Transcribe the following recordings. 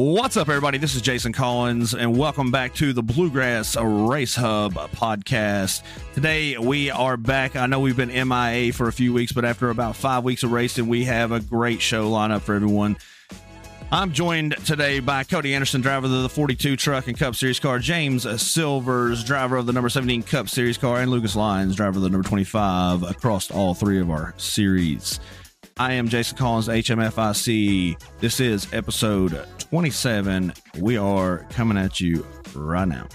What's up, everybody? This is Jason Collins, and welcome back to the Bluegrass Race Hub podcast. Today, we are back. I know we've been MIA for a few weeks, but after about five weeks of racing, we have a great show lineup for everyone. I'm joined today by Cody Anderson, driver of the 42 Truck and Cup Series car, James Silvers, driver of the number 17 Cup Series car, and Lucas Lyons, driver of the number 25 across all three of our series. I am Jason Collins, HMFIC. This is episode 27. We are coming at you right now.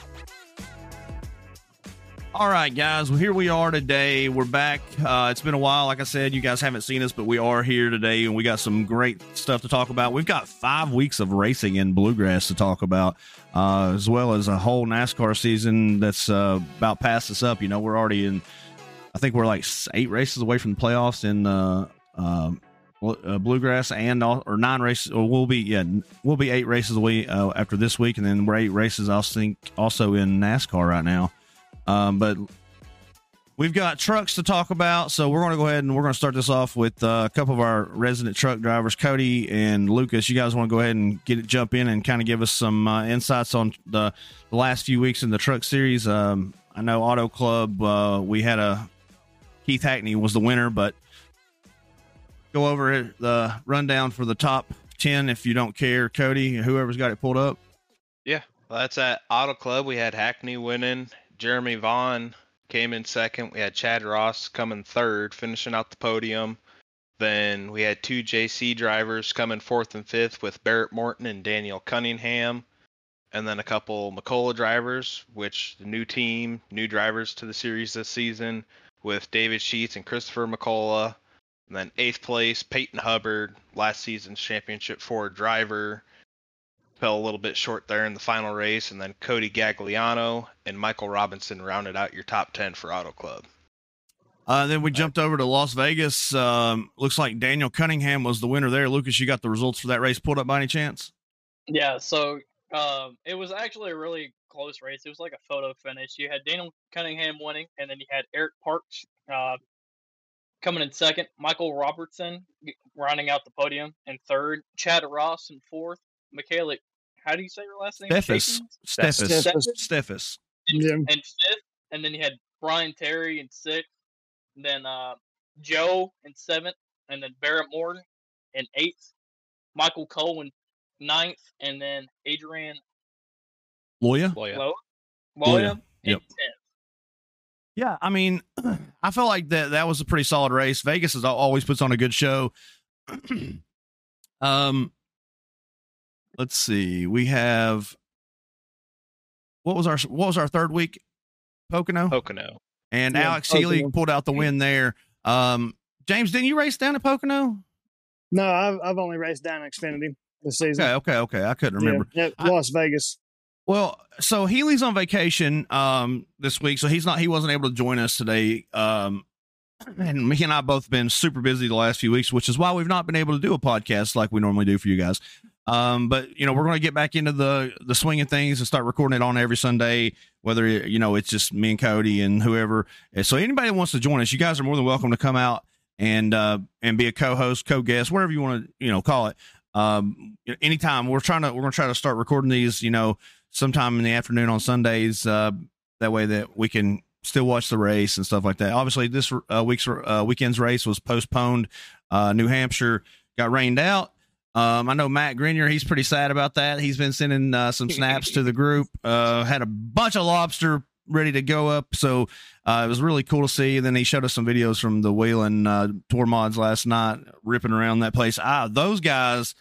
All right, guys. Well, here we are today. We're back. Uh, it's been a while. Like I said, you guys haven't seen us, but we are here today, and we got some great stuff to talk about. We've got five weeks of racing in bluegrass to talk about, uh, as well as a whole NASCAR season that's uh, about past us up. You know, we're already in. I think we're like eight races away from the playoffs in uh, um, uh, bluegrass and all, or nine races. Or we'll be yeah, we'll be eight races away uh, after this week, and then we're eight races. I think also in NASCAR right now. Um, but we've got trucks to talk about, so we're going to go ahead and we're going to start this off with uh, a couple of our resident truck drivers, Cody and Lucas. You guys want to go ahead and get it, jump in and kind of give us some uh, insights on the, the last few weeks in the truck series. Um, I know Auto Club, uh, we had a Keith Hackney was the winner, but go over the rundown for the top 10 if you don't care, Cody, whoever's got it pulled up. Yeah, well, that's at Auto Club. We had Hackney winning. Jeremy Vaughn came in second. We had Chad Ross coming third, finishing out the podium. Then we had two JC drivers coming fourth and fifth with Barrett Morton and Daniel Cunningham. And then a couple McCullough drivers, which the new team, new drivers to the series this season with David Sheets and Christopher McCullough. And then eighth place, Peyton Hubbard, last season's championship Ford driver, fell a little bit short there in the final race. And then Cody Gagliano and Michael Robinson rounded out your top 10 for Auto Club. Uh, then we jumped over to Las Vegas. Um, looks like Daniel Cunningham was the winner there. Lucas, you got the results for that race pulled up by any chance? Yeah, so um, it was actually a really close race. It was like a photo finish. You had Daniel Cunningham winning, and then you had Eric Parks uh, coming in second, Michael Robertson rounding out the podium in third, Chad Ross in fourth, Michaela, how do you say your last name? Steffes. Steffes. Steffes. And, and fifth, and then you had Brian Terry in sixth, and then uh, Joe in seventh, and then Barrett Morton in eighth, Michael Cole in ninth, and then Adrian Loya. Loya. Loya, Loya in Yep. tenth. Yeah, I mean, I felt like that that was a pretty solid race. Vegas is always puts on a good show. um, let's see, we have what was our what was our third week? Pocono Pocono. and Yeah, Alex Healey pulled out the win there. Um, James, didn't you race down at Pocono? No, I've I've only raced down at Xfinity this season. Okay, okay, okay. I couldn't Yeah, remember. at I- Las Vegas. Well, so Healey's on vacation um this week, so he's not he wasn't able to join us today. Um and me and I both been super busy the last few weeks, which is why we've not been able to do a podcast like we normally do for you guys. Um, but you know, we're going to get back into the the swing of things and start recording it on every Sunday, whether you know it's just me and Cody and whoever. And so anybody wants to join us, you guys are more than welcome to come out and uh and be a co-host, co-guest, whatever you want to you know call it. Um, anytime we're trying to we're going to try to start recording these, you know, sometime in the afternoon on Sundays. Uh, that way that we can still watch the race and stuff like that. Obviously, this uh, week's uh, weekend's race was postponed. Uh, New Hampshire got rained out. Um, I know Matt Grenier. He's pretty sad about that. He's been sending uh, some snaps to the group. Uh, had a bunch of lobster ready to go up, so uh, it was really cool to see. And then he showed us some videos from the uh, tour mods last night, ripping around that place. Ah, those guys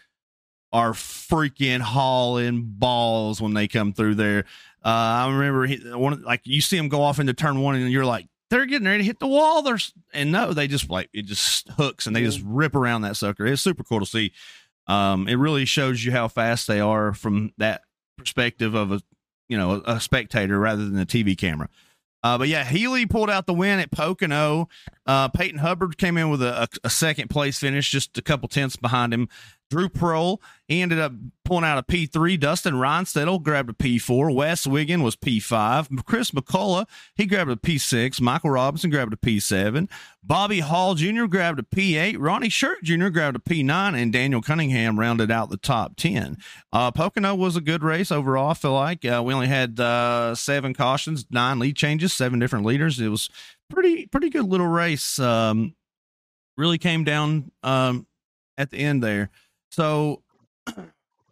are freaking hauling balls when they come through there. Uh, I remember he, one like you see them go off into turn one, and you're like, they're getting ready to hit the wall. There's and no, they just like it just hooks and they just rip around that sucker. It's super cool to see. Um, it really shows you how fast they are from that perspective of a you know a spectator rather than a TV camera. Uh, but yeah, Healey pulled out the win at Pocono. Uh, Peyton Hubbard came in with a, a, a second place finish, just a couple tenths behind him. Drew Prohl, he ended up pulling out a P3. Dustin Ronstedel grabbed a P4. Wes Wiggin was P5. Chris McCullough, he grabbed a P6. Michael Robinson grabbed a P7. Bobby Hall Jr. grabbed a P8. Ronnie Shirt Jr. grabbed a P9. And Daniel Cunningham rounded out the top 10. Uh, Pocono was a good race overall, I feel like. Uh, we only had uh, seven cautions, nine lead changes, seven different leaders. It was pretty pretty good little race. Um, really came down um, at the end there. So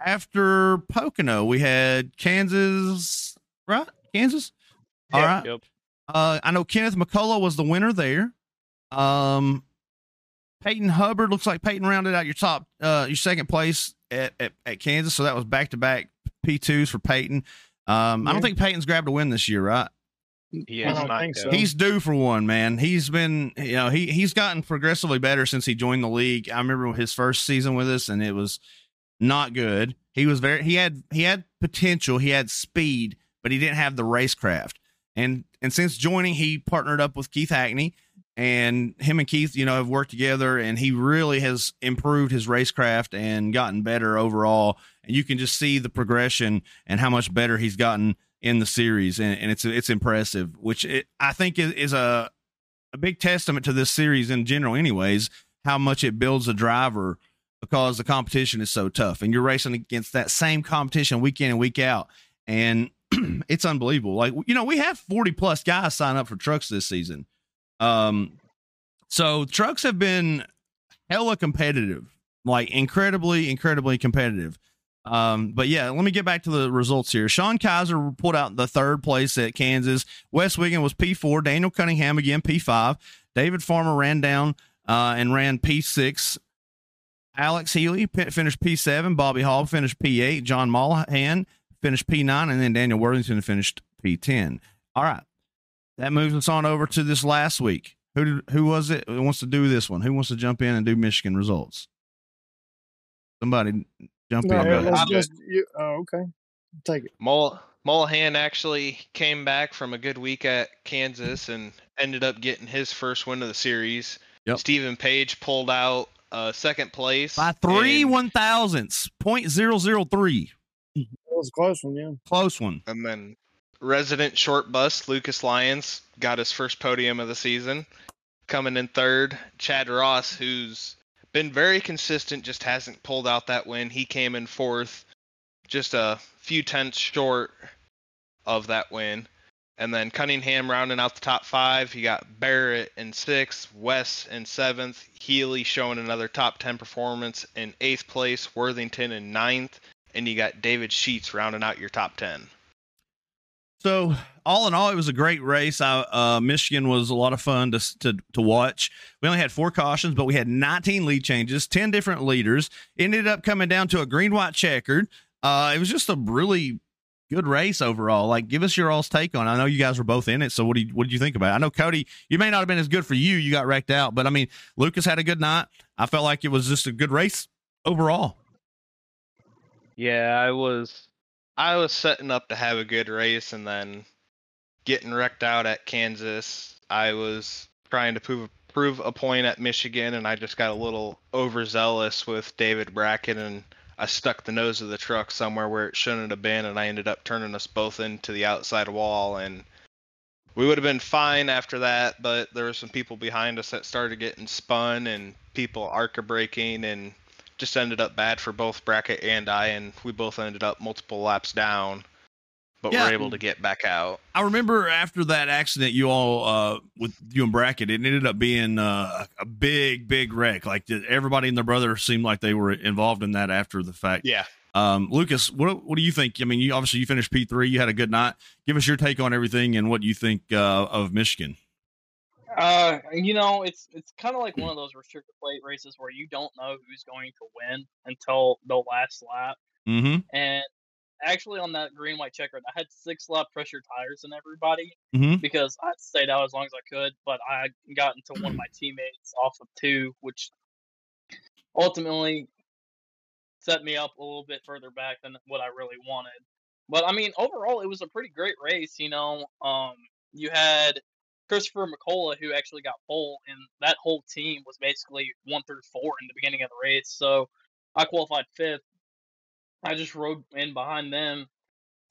after Pocono, we had Kansas, right? Kansas. All Yep, right. Yep. Uh, I know Kenneth McCullough was the winner there. Um, Peyton Hubbard looks like Peyton rounded out your top, uh, your second place at, at, at Kansas. So that was back to back P2s for Peyton. Um, I don't think Peyton's grabbed a win this year, right? He I don't think so. He's due for one, man. He's been, you know, he he's gotten progressively better since he joined the league. I remember his first season with us, and it was not good. He was very he had he had potential, he had speed, but he didn't have the racecraft. And and since joining, he partnered up with Keith Hackney, and him and Keith, you know, have worked together, and he really has improved his racecraft and gotten better overall. And you can just see the progression and how much better he's gotten in the series, and, and it's it's impressive. Which it, I think is, is a a big testament to this series in general, anyways. How much it builds a driver because the competition is so tough, and you're racing against that same competition week in and week out, and it's unbelievable. Like you know, we have 40 plus guys sign up for trucks this season. Um, so trucks have been hella competitive, like incredibly, incredibly competitive. Um, but yeah, let me get back to the results here. Sean Kaiser pulled out the third place at Kansas. Wes Wiggin was P4. Daniel Cunningham again P5. David Farmer ran down uh, and ran P6. Alex Healey p- finished P7. Bobby Hall finished P8. John Mollahan finished P9. And then Daniel Worthington finished P10. All right. That moves us on over to this last week. Who did, who was it who wants to do this one? Who wants to jump in and do Michigan results? Somebody jump No, in. go Go ahead. ahead. let's just you. Oh, okay. Take it. Mull- Mullahan actually came back from a good week at Kansas and ended up getting his first win of the series. Yep. Stephen Page pulled out uh, second place by three and, one thousandths, point zero zero three. That was a close one, yeah. Close one. and then resident short bus Lucas Lyons got his first podium of the season, coming in third. Chad Ross, who's been very consistent, just hasn't pulled out that win. He came in fourth, just a few tenths short of that win. And then Cunningham rounding out the top five. You got Barrett in sixth, Wes in seventh, Healey showing another top 10 performance in eighth place, Worthington in ninth, and you got David Sheets rounding out your top 10. So all in all, it was a great race. I, uh, Michigan was a lot of fun to, to to watch. We only had four cautions, but we had 19 lead changes, 10 different leaders. Ended up coming down to a green white checkered. Uh, it was just a really good race overall. Like, give us your all's take on. it. I know you guys were both in it, so what do you what did you think about it? I know Cody, you may not have been as good for you. You got wrecked out, but I mean, Lucas had a good night. I felt like it was just a good race overall. Yeah, I was I was setting up to have a good race and then getting wrecked out at Kansas. I was trying to prove prove a point at Michigan and I just got a little overzealous with David Brackett and I stuck the nose of the truck somewhere where it shouldn't have been and I ended up turning us both into the outside wall and we would have been fine after that, but there were some people behind us that started getting spun and people arca braking and just ended up bad for both Brackett and I, and we both ended up multiple laps down, but Yeah. we're able to get back out. I remember after that accident, you all uh, with you and Brackett, it ended up being uh, a big, big wreck. Like everybody and their brother seemed like they were involved in that after the fact. Yeah. Um, Lucas, what what do you think? I mean, you obviously you finished P three. You had a good night. Give us your take on everything and what you think uh, of Michigan. Uh, you know, it's it's kind of like one of those restrictor plate races where you don't know who's going to win until the last lap. Mm-hmm. And actually, on that green white checkered, I had six lap pressure tires in everybody Mm-hmm. because I stayed out as long as I could, but I got into one of my teammates off of two, which ultimately set me up a little bit further back than what I really wanted. But I mean, overall, it was a pretty great race. You know, um, you had Christopher McCullough who actually got pole, and that whole team was basically one through four in the beginning of the race. So I qualified fifth. I just rode in behind them,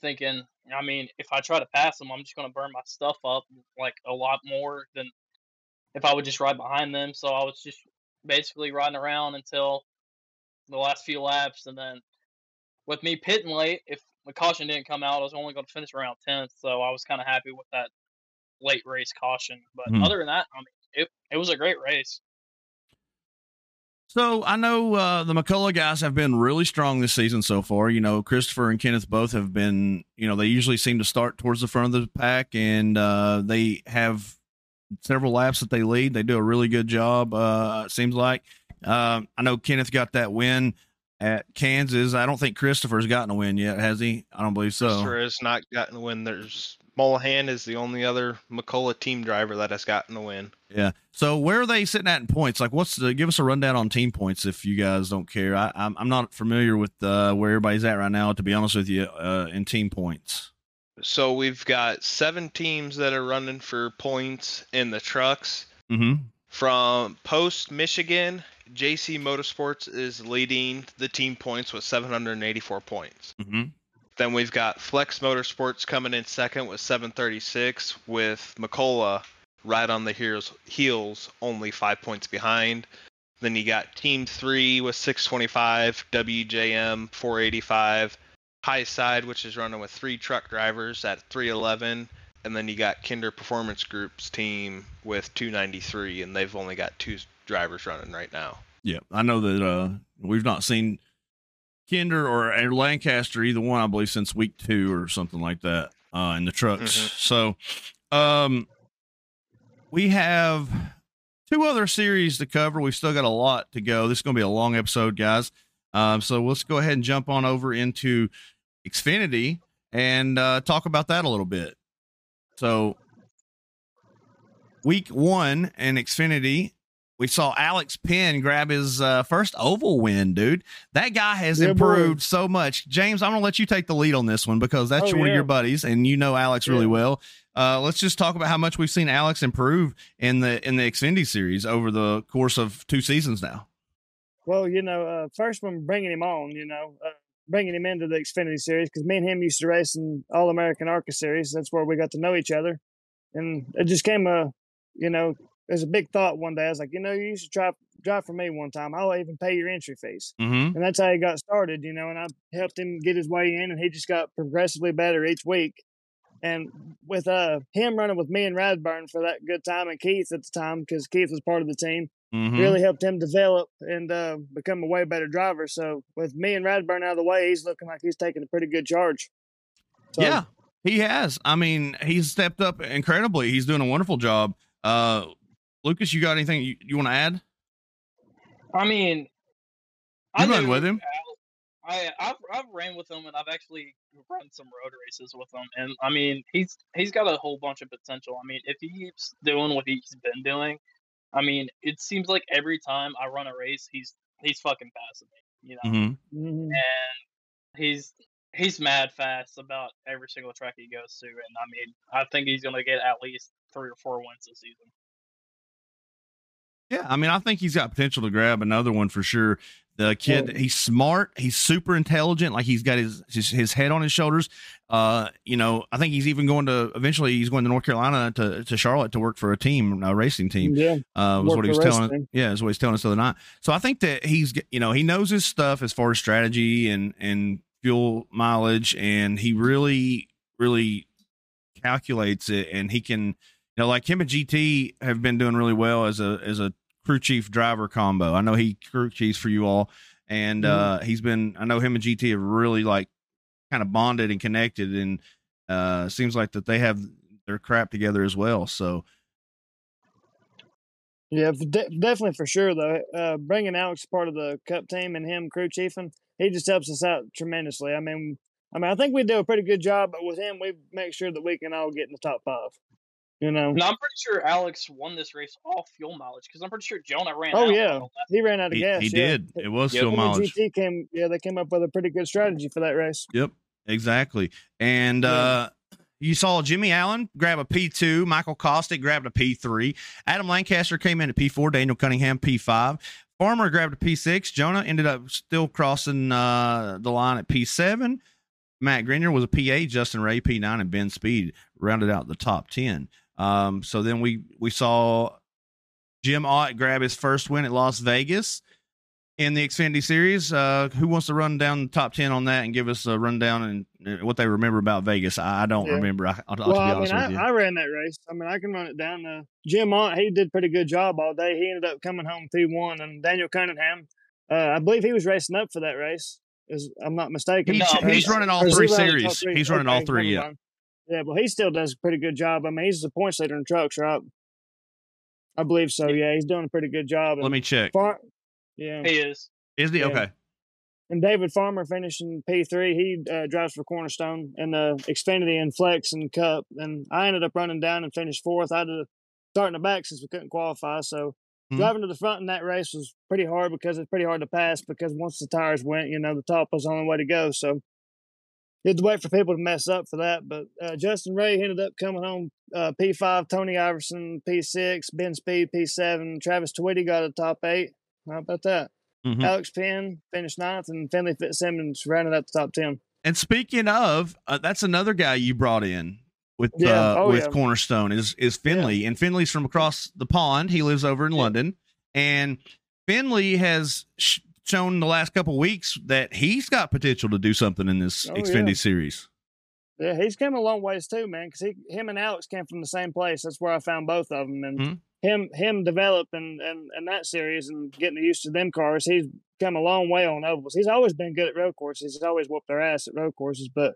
thinking, I mean, if I try to pass them, I'm just going to burn my stuff up like a lot more than if I would just ride behind them. So I was just basically riding around until the last few laps, and then with me pitting late, if the caution didn't come out, I was only going to finish around tenth. So I was kind of happy with that late race caution. But Hmm. other than that, I mean, it it was a great race. So I know uh, the McCullough guys have been really strong this season so far. You know, Christopher and Kenneth both have been. You know, they usually seem to start towards the front of the pack, and uh, they have several laps that they lead. They do a really good job. Uh, it seems like. Um I know Kenneth got that win at Kansas. I don't think Christopher's gotten a win yet, has he? I don't believe so. Christopher has not gotten the win. There's Mullahan is the only other McCullough team driver that has gotten a win. Yeah. So where are they sitting at in points? Like, what's the? Give us a rundown on team points if you guys don't care. I, I'm I'm not familiar with uh, where everybody's at right now. To be honest with you, uh, in team points. So we've got seven teams that are running for points in the trucks. Mm-hmm. From Post Michigan, JC Motorsports is leading the team points with 784 points. Mm-hmm. Then we've got Flex Motorsports coming in second with 736, with McCullough right on the heels, heels only five points behind. Then you got Team 3 with 625, WJM 485, High Side, which is running with three truck drivers at 311. And then you got Kinder Performance Group's team with 293, and they've only got two drivers running right now. Yeah, I know that uh, we've not seen Kinder or, or Lancaster either one. I believe since week two or something like that uh, in the trucks. Mhm. So, um, we have two other series to cover. We've still got a lot to go. This is going to be a long episode, guys. Um, so let's go ahead and jump on over into Xfinity and uh, talk about that a little bit. So, week one in Xfinity, we saw Alex Penn grab his uh, first oval win, dude. That guy has Yeah, boy. improved so much. James, I'm gonna let you take the lead on this one because that's Oh, one of your buddies, and you know Alex really well. Uh, let's just talk about how much we've seen Alex improve in the in the Xfinity series over the course of two seasons now. Well, you know, uh, first when bringing him on, you know, uh, bringing him into the Xfinity series because me and him used to race in All American ARCA series. That's where we got to know each other, and it just came a, you know, there's a big thought one day. I was like, you know, you should drive drive for me one time. I'll even pay your entry fees, Mm-hmm. and that's how he got started. You know, and I helped him get his way in, and he just got progressively better each week. And with uh him running with me and Radburn for that good time, and Keith at the time because Keith was part of the team Mm-hmm. really helped him develop and uh, become a way better driver. So with me and Radburn out of the way, he's looking like he's taking a pretty good charge. So, yeah, he has. I mean, he's stepped up incredibly. He's doing a wonderful job. Uh, Lucas, you got anything you, you want to add? I mean, You run with him? I I've I've ran with him and I've actually run some road races with him, and I mean he's he's got a whole bunch of potential. I mean, if he keeps doing what he's been doing, I mean, it seems like every time I run a race, he's he's fucking passing me, you know, Mm-hmm. mhm. and he's he's mad fast about every single track he goes to, and I mean, I think he's gonna get at least three or four wins this season. Yeah, I mean, I think he's got potential to grab another one for sure. The kid, he's smart. He's super intelligent. Like he's got his, his his head on his shoulders. Uh, you know, I think he's even going to eventually. He's going to North Carolina to to Charlotte to work for a team, a racing team. yeah, Uh, was Work what he was telling. Yeah, is what he's telling us the other night. So I think that he's, you know, he knows his stuff as far as strategy and and fuel mileage, and he really, really calculates it, and he can, know, like him and GT have been doing really well as a as a crew chief driver combo. I know he crew chiefs for you all, and uh, he's been. I know him and GT have really like kind of bonded and connected, and uh, seems like that they have their crap together as well. So yeah, de- definitely for sure though. Uh, bringing Alex part of the Cup team and him crew chiefing, he just helps us out tremendously. I mean, I mean, I think we do a pretty good job, but with him, we make sure that we can all get in the top five. You know. Now I'm pretty sure Alex won this race all fuel mileage because I'm pretty sure Jonah ran. Oh out yeah, on the left. he ran out of he, gas. he yeah. did. It was Yep. fuel Him mileage. GT came. Yeah, they came up with a pretty good strategy for that race. Yep, exactly. And Yeah. uh you saw Jimmy Allen grab a P2, Michael Kostick grabbed a P3, Adam Lancaster came in at P4, Daniel Cunningham P5, Farmer grabbed a P6. Jonah ended up still crossing uh, the line at P7. Matt Grenier was a P8. Justin Ray P9, and Ben Speed rounded out the top 10. Um, so then we we saw Jim Ott grab his first win at Las Vegas in the Xfinity Series. Uh, who wants to run down the top ten on that and give us a rundown and what they remember about Vegas? I, I don't Yeah. remember. I, I'll, I'll well, be I mean, with you. I, I ran that race. I mean, I can run it down. Uh, Jim Ott, he did pretty good job all day. He ended up coming home P one, and Daniel Cunningham, uh, I believe he was racing up for that race. Is I'm not mistaken. He- No, he's he's- running all three he running top series. three? He's running all three. Yeah. Yeah, well, he still does a pretty good job. I mean, he's the points leader in trucks, right? I believe so. Yeah, he's doing a pretty good job. Let And me check. Far- yeah, He is. Is he Yeah. okay? and David Farmer finishing P three. He uh, drives for Cornerstone in the Xfinity and Flex and Cup. And I ended up running down and finished fourth. I had to start in the back since we couldn't qualify. So Mhm. driving to the front in that race was pretty hard because it's pretty hard to pass because once the tires went, you know, the top was the only way to go. So you had to wait for people to mess up for that. But uh, Justin Ray ended up coming home uh, P5, Tony Iverson P6, Ben Speed P7, Travis Tweedy got a top eight. How about that? Mhm. Alex Penn finished ninth, and Finley Fitzsimmons rounded out the top ten. And speaking of, uh, that's another guy you brought in with Yeah. uh, Oh, with yeah. Cornerstone is is Finley, and Finley's from across the pond. He lives over in Yeah. London, and Finley has sh- shown in the last couple weeks that he's got potential to do something in this Oh, Xfinity yeah. series. Yeah, he's come a long ways too, man. Because he, him and Alex came from the same place. That's where I found both of them, and Mhm. him, him developing and and that series and getting used to them cars. He's come a long way on ovals. He's always been good at road courses. He's always whooped their ass at road courses, but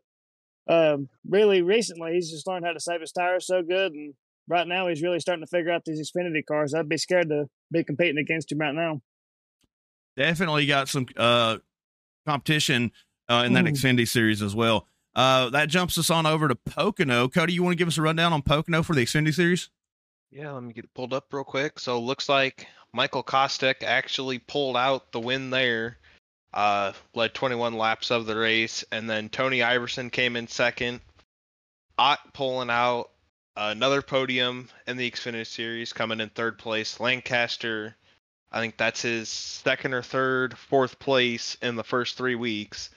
um, really recently he's just learned how to save his tires so good, and right now he's really starting to figure out these Xfinity cars. I'd be scared to be competing against him right now. Definitely got some uh, competition uh, in that Mhm. Xfinity series as well. Uh, that jumps us on over to Pocono. Cody, you want to give us a rundown on Pocono for the Xfinity series? Yeah, let me get it pulled up real quick. So looks like Michael Kostek actually pulled out the win there. Uh, led 21 laps of the race, and then Tony Iverson came in second. Ott pulling out another podium in the Xfinity Series, coming in third place. Lancaster, I think that's his second or third, fourth place in the first three weeks.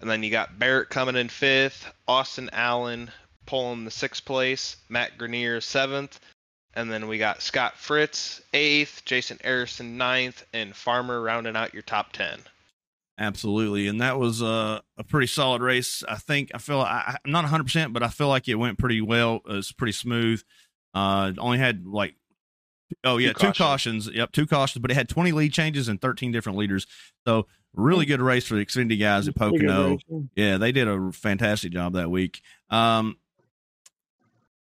And then you got Barrett coming in fifth, Austin Allen pulling the sixth place, Matt Grenier seventh, and then we got Scott Fritz eighth, Jason Harrison ninth, and Farmer rounding out your top ten. Absolutely, and that was uh, a pretty solid race. I think I feel I, I'm not 100, percent but I feel like it went pretty well. It was pretty smooth. Uh, only had like oh yeah, two, Two cautions. Yep, two cautions, but it had 20 lead changes and 13 different leaders. So really good race for the Xfinity guys at Pocono. Yeah, they did a fantastic job that week. Um,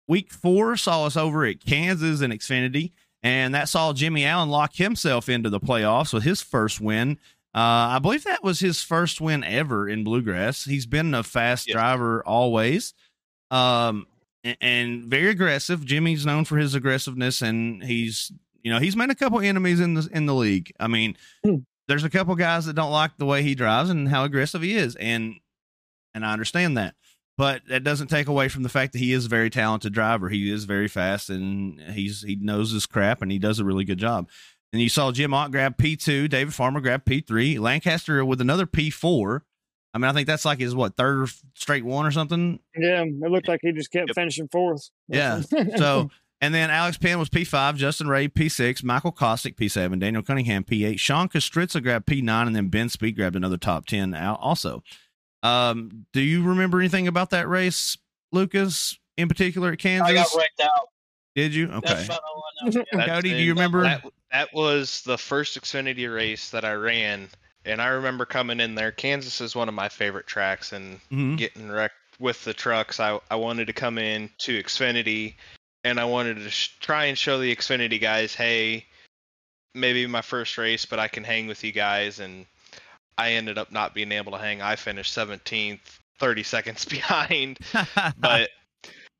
week four saw us over at Kansas and Xfinity, and that saw Jimmy Allen lock himself into the playoffs with his first win. Uh, I believe that was his first win ever in Bluegrass. He's been a fast driver always, um, and, very aggressive. Jimmy's known for his aggressiveness, and he's you know he's made a couple enemies in the in the league. I mean, Hmm. there's a couple guys that don't like the way he drives and how aggressive he is, and and I understand that. But that doesn't take away from the fact that he is a very talented driver. He is very fast and he's he knows his crap and he does a really good job. And you saw Jim Ott grab P two, David Farmer grab P three, Lancaster with another P four. I mean, I think that's like his what third straight one or something. Yeah, it looked like he just kept Yep. finishing fourth. Yeah. So and then Alex Penn was P five, Justin Ray P six, Michael Kostick P seven, Daniel Cunningham P eight, Sean Kostritza grabbed P nine, and then Ben Speed grabbed another top ten out also. Um, do you remember anything about that race, Lucas, in particular at Kansas? I got wrecked out. Did you? Okay. about I know. Yeah. That's Cody, do you remember? That, that was the first Xfinity race that I ran, and I remember coming in there. Kansas is one of my favorite tracks, and Mhm. getting wrecked with the trucks. I, I wanted to come in to Xfinity, and I wanted to sh- try and show the Xfinity guys, hey, maybe my first race, but I can hang with you guys. And I ended up not being able to hang. I finished 17th, 30 seconds behind but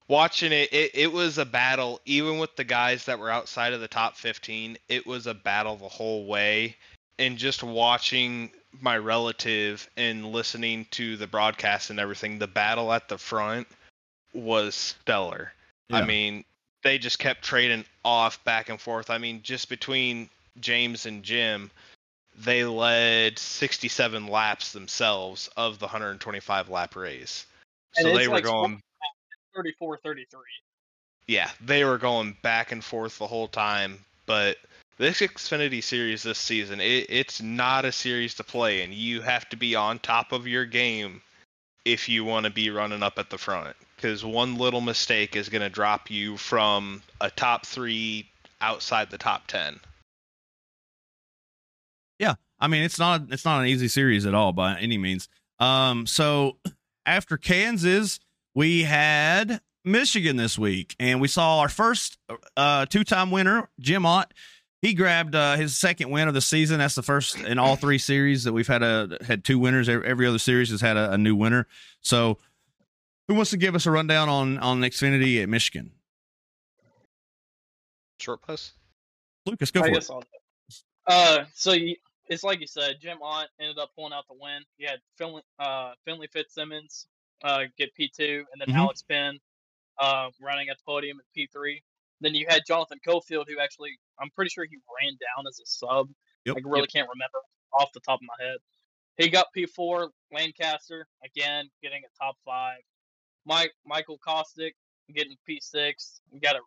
watching it, it it was a battle even with the guys that were outside of the top 15 it was a battle the whole way and just watching my relative and listening to the broadcast and everything the battle at the front was stellar i mean they just kept trading off back and forth i mean just between james and jim they led 67 laps themselves of the 125 lap race. So they were like going 34 33. yeah, they were going back and forth the whole time. But this Xfinity series this season, it, it's not a series to play, and you have to be on top of your game if you want to be running up at the front. Because one little mistake is going to drop you from a top three outside the top ten. Yeah, I mean, it's not it's not an easy series at all by any means. Um, so after Kansas, we had Michigan this week, and we saw our first uh, two-time winner, Jim Ott. He grabbed uh, his second win of the season. That's the first in all three series that we've had a had two winners. Every, every other series has had a, a new winner. So, who wants to give us a rundown on on Xfinity at Michigan? Short bus. Lucas, go I for it. Uh, so you, it's like you said, Jim Ott ended up pulling out the win. You had Finley, uh, Finley Fitzsimmons uh, get P2, and then Mhm. Alex Penn uh, running at the podium at P3. Then you had Jonathan Cofield, who actually, I'm pretty sure he ran down as a sub. Yep. I really can't remember off the top of my head. He got P4. Lancaster, again, getting a top five. Mike Michael Kostick getting P6. You got a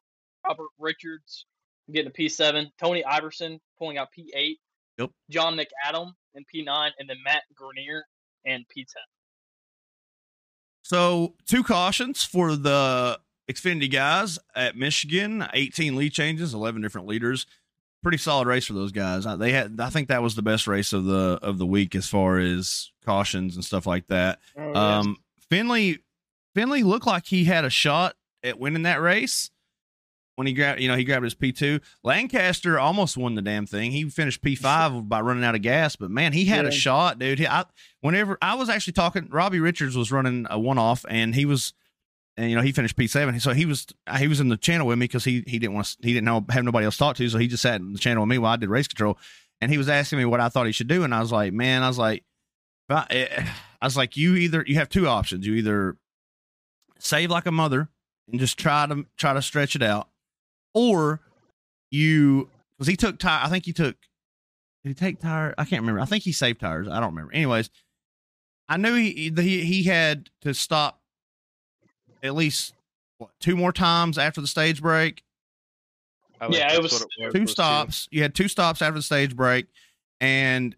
Robert Richards getting a P7. Tony Iverson pulling out P8. Yep. John McAdam and P9, and then Matt Grenier and P10. So, two cautions for the Xfinity guys at Michigan 18 lead changes, 11 different leaders. Pretty solid race for those guys. I- They had, I think that was the best race of the of the week as far as cautions and stuff like that. Oh, yes. Um, Finley, Finley looked like he had a shot at winning that race when he grabbed, you know, he grabbed his P two. Lancaster almost won the damn thing. He finished P five by running out of gas, but man, he had a shot, dude. He, I, whenever I was actually talking, Robbie Richards was running a one off, and he was, and you know, he finished P seven. So he was, he was in the channel with me because he he didn't want he didn't know have nobody else to talk to, so he just sat in the channel with me while I did race control, and he was asking me what I thought he should do, and I was like, man, I was like. I, eh, I was like, you either you have two options. You either save like a mother and just try to try to stretch it out, or you because he took tire. I think he took. Did he take tire? I can't remember. I think he saved tires. I don't remember. Anyways, I knew he he he had to stop at least what two more times after the stage break. I Yeah, it was- what was, two was too. stops. You had two stops after the stage break, and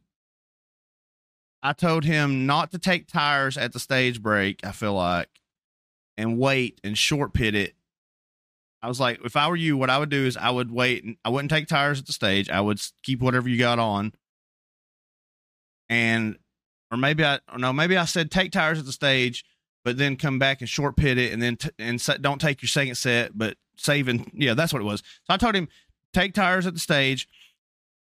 I told him not to take tires at the stage break. I feel like, and wait and short pit it. I was like, if I were you, what I would do is I would wait and I wouldn't take tires at the stage. I would keep whatever you got on, and or maybe I or no, maybe I said take tires at the stage, but then come back and short pit it, and then t- and don't take your second set, but saving. Yeah, that's what it was. So I told him take tires at the stage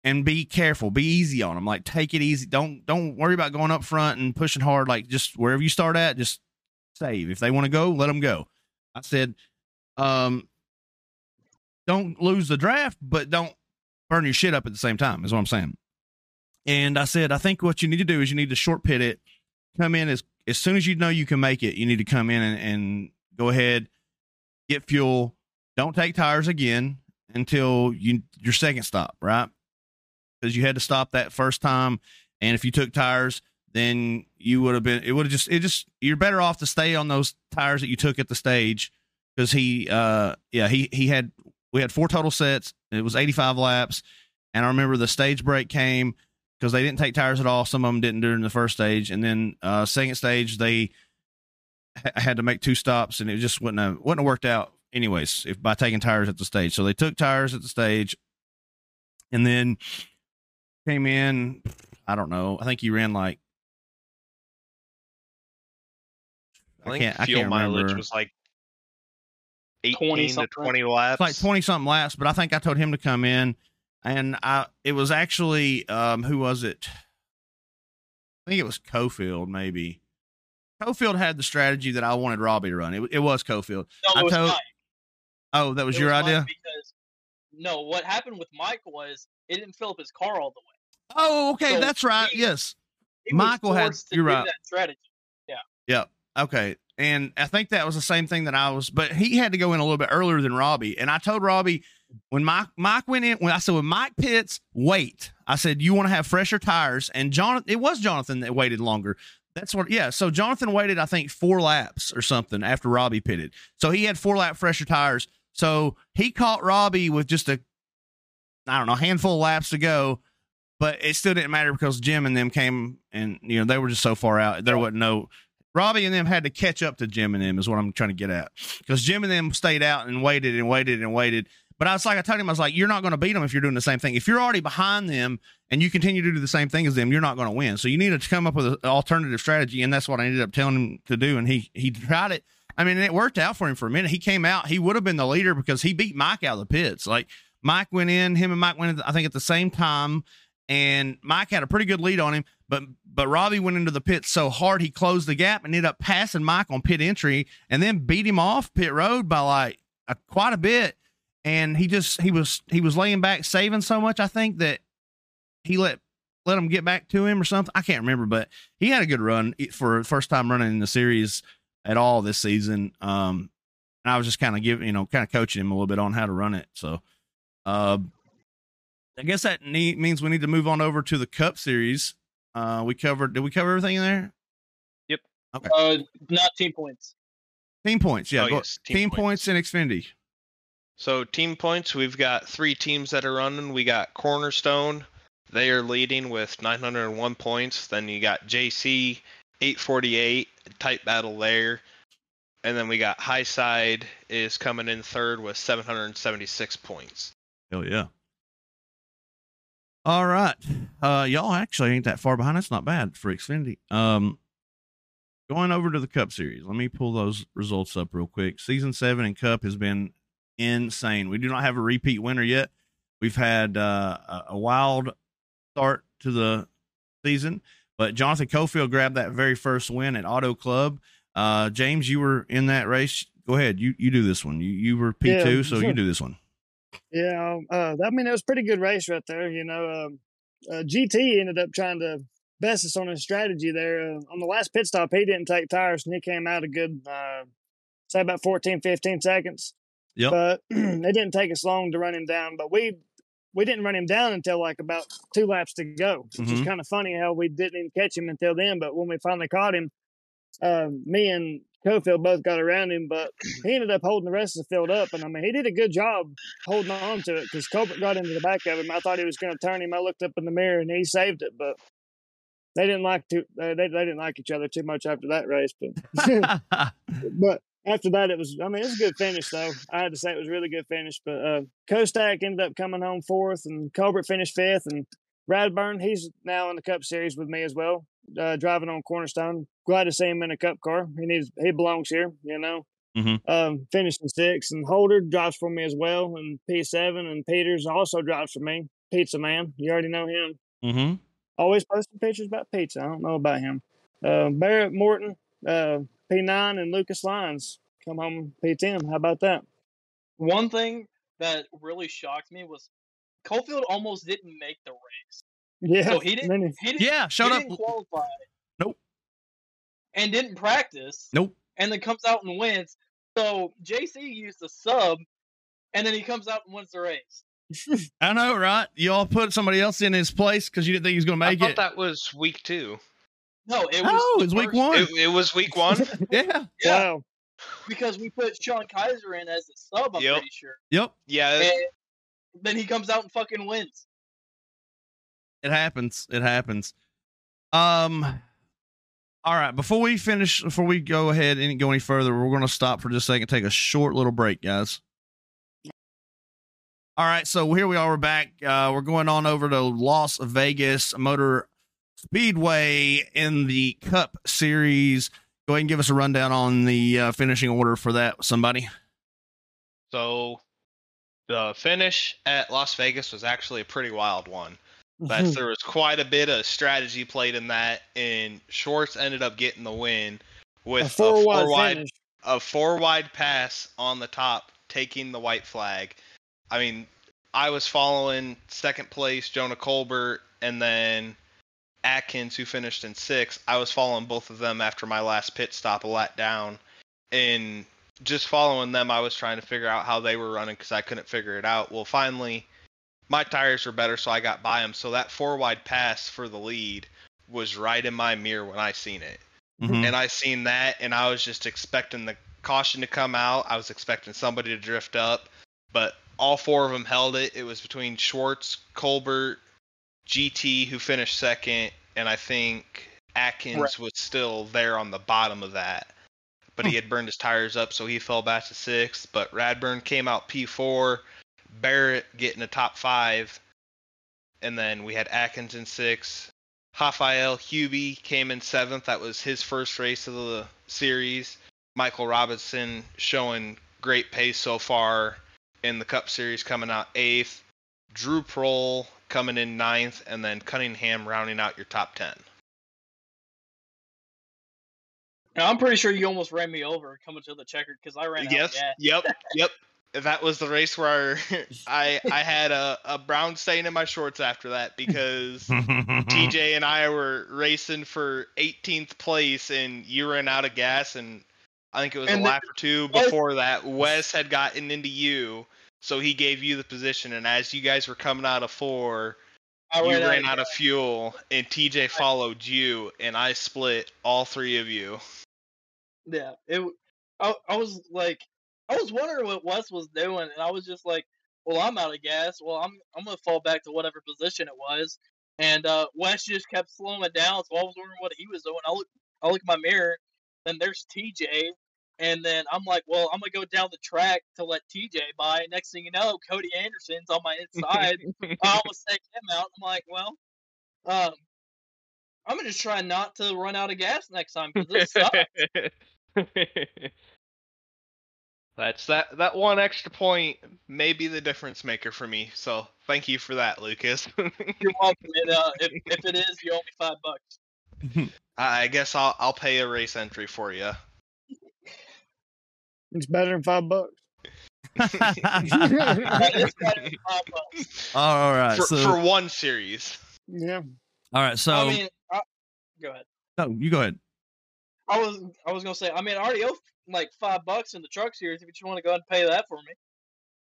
and be careful be easy on them like take it easy don't don't worry about going up front and pushing hard like just wherever you start at just save if they want to go let them go i said um don't lose the draft but don't burn your shit up at the same time is what i'm saying and i said i think what you need to do is you need to short pit it come in as as soon as you know you can make it you need to come in and, and go ahead get fuel don't take tires again until you your second stop, right? Because you had to stop that first time, and if you took tires, then you would have been. It would have just. It just. You're better off to stay on those tires that you took at the stage, because he. uh Yeah, he he had. We had four total sets. It was 85 laps, and I remember the stage break came because they didn't take tires at all. Some of them didn't during the first stage, and then uh second stage they ha- had to make two stops, and it just wouldn't have wouldn't have worked out anyways if by taking tires at the stage. So they took tires at the stage, and then came in. I don't know. I think he ran like I I think can't. I fuel can't mileage remember. was like 18 20 to something. 20 laps. It's like twenty something laps, but I think I told him to come in, and I it was actually um who was it? I think it was Cofield, maybe. Cofield had the strategy that I wanted Robbie to run. It, it was Cofield. No, I it was told- Mike. Oh, that was It your Mike idea. Because no, what happened with Mike was it didn't fill up his car all the way. Oh, okay, So that's right. he- yes. He was Michael had- to you're do right. That strategy. Yeah. Yeah. Okay. And I think that was the same thing that I was, but he had to go in a little bit earlier than Robbie. And I told Robbie, when Mike Mike went in, when I said when Mike pits wait, I said you want to have fresher tires, and Jonathan, it was Jonathan that waited longer. That's what, yeah. So Jonathan waited, I think, four laps or something after Robbie pitted. So he had four lap fresher tires. So he caught Robbie with just a, I don't know, handful of laps to go, but it still didn't matter because Jim and them came and you know they were just so far out. There wasn't no Robbie and them had to catch up to Jim and them is what I'm trying to get at because Jim and them stayed out and waited and waited and waited. But I was like, I told him, I was like, you're not going to beat them if you're doing the same thing. If you're already behind them and you continue to do the same thing as them, you're not going to win. So you need to come up with an alternative strategy, and that's what I ended up telling him to do. And he he tried it. I mean, it worked out for him for a minute. He came out. He would have been the leader because he beat Mike out of the pits. Like Mike went in, him and Mike went in, I think at the same time, and Mike had a pretty good lead on him. But but Robbie went into the pit so hard he closed the gap and ended up passing Mike on pit entry, and then beat him off pit road by like a, quite a bit and he just he was he was laying back saving so much I think that he let let him get back to him or something. I can't remember, but he had a good run for first time running in the series at all this season. Um, and I was just kind of giving you know kind of coaching him a little bit on how to run it. So, uh, I guess that need, means we need to move on over to the Cup Series. Uh, we covered. Did we cover everything in there? Yep. Okay. Uh, not team points. Team points. Yeah. Oh, yes, team, team points. points. in Xfinity. So team points, we've got three teams that are running. We got Cornerstone, they are leading with 901 points. Then you got JC 848, tight battle there. And then we got Highside is coming in third with 776 points. Hell yeah. All right. Uh y'all actually ain't that far behind. That's not bad for Xfinity. Um going over to the Cup series. Let me pull those results up real quick. Season 7 and Cup has been insane. We do not have a repeat winner yet. We've had uh, a, wild start to the season, but Jonathan Cofield grabbed that very first win at Auto Club. Uh James, you were in that race. Go ahead. You you do this one. You you were P2, Yeah, so you do this one. Yeah, uh, I mean, it was a pretty good race right there. You know, um, uh, GT ended up trying to best us on his strategy there. Uh, on the last pit stop, he didn't take tires and he came out a good, uh, say about 14, 15 seconds. Yep. But it didn't take us long to run him down. But we we didn't run him down until like about two laps to go, which is Mhm. kind of funny how we didn't even catch him until then. But when we finally caught him, uh, me and Cofield both got around him, but he ended up holding the rest of the field up. And I mean, he did a good job holding on to it because Colbert got into the back of him. I thought he was going to turn him. I looked up in the mirror and he saved it, but they didn't like to. Uh, they they didn't like each other too much after that race. But but after that, it was. I mean, it was a good finish though. I had to say it was a really good finish. But uh, Kostak ended up coming home fourth, and Colbert finished fifth, and Radburn he's now in the Cup Series with me as well, uh, driving on Cornerstone. Glad to see him in a Cup car. He needs. He belongs here. You know. Mhm. Um, finished in sixth, and Holder drives for me as well, and P seven, and Peters also drives for me. Pizza man, you already know him mm-hmm. always posting pictures about pizza. I don't know about him. Uh, Barrett Morton, uh, P9, and Lucas Lyons come home P10. How about that? One thing that really shocked me was Cofield almost didn't make the race. Yeah. So he didn't. He didn't, Yeah, showed he up. didn't qualify. Nope. And didn't practice. Nope. And then comes out and wins. So JC used a sub, and then he comes out and wins the race. I know, right? You all put somebody else in his place because you didn't think he was going to make it. I thought it. that was week two. No, it was. oh, the it's week one. It, it was week one. yeah. Yeah, Wow. because we put Sean Kaiser in as a sub. I'm Yep. pretty sure. Yep. Yeah, And then he comes out and fucking wins. It happens. It happens. Um. All right. Before we finish, before we go ahead and go any further, we're going to stop for just a second, take a short little break, guys. All right. So here we are. We're back. Uh, we're going on over to Las Vegas Motor Speedway in the Cup Series. Go ahead and give us a rundown on the uh, finishing order for that. Somebody. So the finish at Las Vegas was actually a pretty wild one. But there was quite a bit of strategy played in that, and Schwartz ended up getting the win with a a four wide four wide finish. a four wide pass on the top, taking the white flag. I mean, I was following second place Jonah Colbert, and then Atkins, who finished in sixth. I was following both of them after my last pit stop, a lap down, and just following them, I was trying to figure out how they were running because I couldn't figure it out. Well, finally, my tires were better, so I got by them. So that four wide pass for the lead was right in my mirror when I seen it, Mhm. and I seen that, and I was just expecting the caution to come out. I was expecting somebody to drift up, but all four of them held it. It was between Schwartz, Colbert, GT, who finished second, and I think Atkins Right. was still there on the bottom of that. But he hmm. had burned his tires up, so he fell back to sixth. But Radburn came out P4, Barrett getting a top five, and then we had Atkins in sixth. Rafael Hubie came in seventh. That was his first race of the series. Michael Robinson showing great pace so far in the Cup Series, coming out eighth. Drew Prohl coming in ninth, and then Cunningham rounding out your top ten. Now, I'm pretty sure you almost ran me over coming to the checkered because I ran out yes. Yep. Yep. That was the race where I I had a, a brown stain in my shorts after that because TJ and I were racing for 18th place and you ran out of gas and I think it was And a the- lap or two Wes- before that Wes had gotten into you so he gave you the position and as you guys were coming out of four I you ran, out out of fuel and TJ followed you and I split all three of you. Yeah, it. I, I was like, I was wondering what Wes was doing, and I was just like, well, I'm out of gas. Well, I'm I'm gonna fall back to whatever position it was, and uh, Wes just kept slowing it down. So I was wondering what he was doing. I look, I look in my mirror, then there's TJ, and then I'm like, well, I'm gonna go down the track to let TJ by. Next thing you know, Cody Anderson's on my inside. I almost take him out. I'm like, well, um, I'm gonna just try not to run out of gas next time because this sucks. That's that that one extra point may be the difference maker for me. So thank you for that, Lucas. You're welcome. And, uh, if, if it is, you owe me five bucks. I guess I'll I'll pay a race entry for you. It's better than five bucks. That is better than five bucks. all right. for, so, for one series. Yeah. all right. So, I mean, I, go ahead. no, you go ahead. I was I was gonna say. I mean, I already owe like five bucks in the truck series. If you want to go ahead and pay that for me.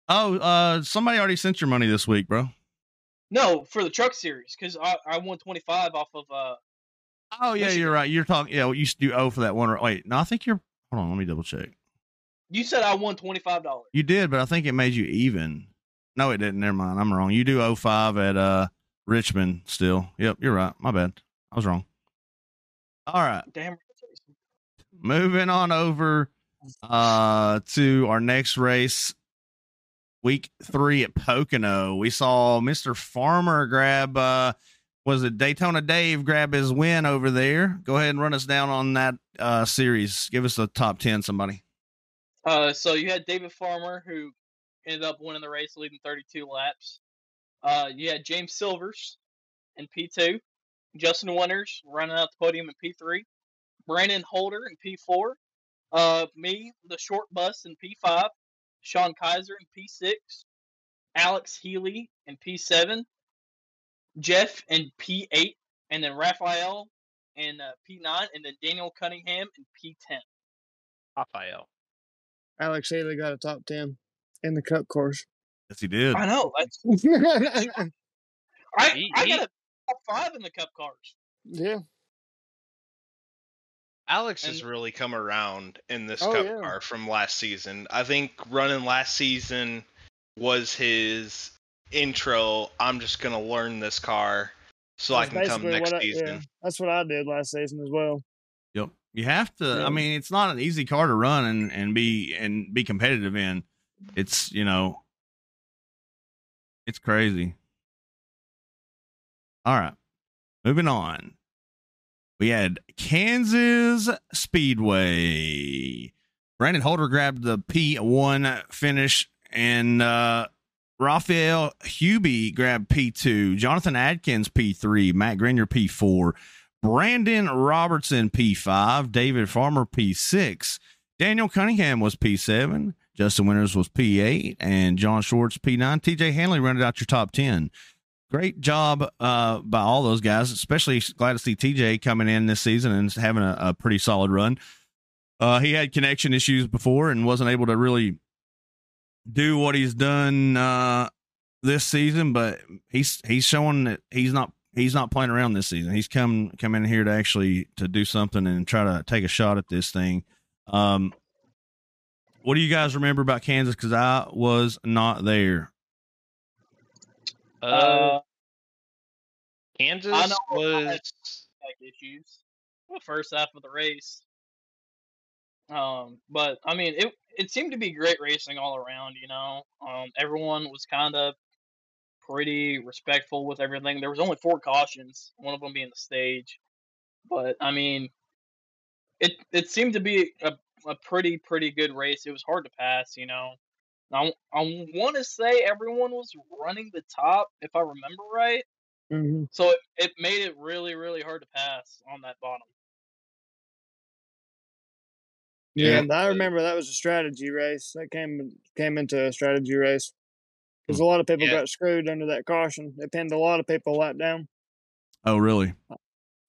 Oh, uh, somebody already sent your money this week, bro. No, for the truck series because I, I won twenty five off of uh. Oh yeah, Michigan. you're right. You're talking. Yeah, well, you used do owe for that one. Wait, no, I think you're. Hold on, let me double check. You said I won twenty five dollars. You did, but I think it made you even. No, it didn't. Never mind. I'm wrong. You do owe five at uh Richmond still. Yep, you're right. My bad. I was wrong. All right. Damn. moving on over uh to our next race week three at pocono we saw mr farmer grab uh was it daytona dave grab his win over there go ahead and run us down on that uh series give us the top 10 somebody Uh, so you had David Farmer who ended up winning the race, leading 32 laps. Uh, you had James Silvers in P2, Justin Winters running out the podium in P3, Brandon Holder in P4, uh, me, the short bus in P5, Sean Kaiser in P6, Alex Healey in P7, Jeff in P8, and then Raphael in uh, P9, and then Daniel Cunningham in P10. Rafael. Alex Healey got a top 10 in the cup course. yes he did I know that's. I, He- I got a top five in the cup cars. Yeah. Alex has really come around in this Oh, cup yeah. car from last season. I think running last season was his intro. I'm just gonna learn this car so I can come next I- season. yeah, that's what I did last season as well. You have to. Yeah. I mean, it's not an easy car to run and and be and be competitive in. It's you know, it's crazy. All right, moving on. We had Kansas Speedway. Brandon Holder grabbed the P1 finish, and uh, Raphael Hubie grabbed P2. Jonathan Adkins P3. Matt Grenier P4. Brandon Robertson P5, David Farmer P6, Daniel Cunningham was P7, Justin Winters was P8, and John Schwartz P9. TJ Hanley rounded out your top 10. Great job uh, by all those guys, especially glad to see TJ coming in this season and having a, a pretty solid run. Uh, he had connection issues before and wasn't able to really do what he's done uh, this season, but he's he's showing that he's not he's not playing around this season. He's come come in here to actually to do something and try to take a shot at this thing. Um, what do you guys remember about Kansas? Because I was not there. Uh, Kansas I know was issues. The first half of the race. Um, but I mean, it it seemed to be great racing all around. You know, um, everyone was kind of pretty respectful with everything. There was only four cautions, one of them being the stage. But I mean, it it seemed to be a a pretty pretty good race. It was hard to pass. You know. I, I want to say everyone was running the top, if I remember right. hmm So it, it made it really, really hard to pass on that bottom. Yeah, Yeah. and I remember that was a strategy race. That came came into a strategy race because hmm. a lot of people Yeah. got screwed under that caution. It pinned a lot of people a lap down. Oh, really? Uh,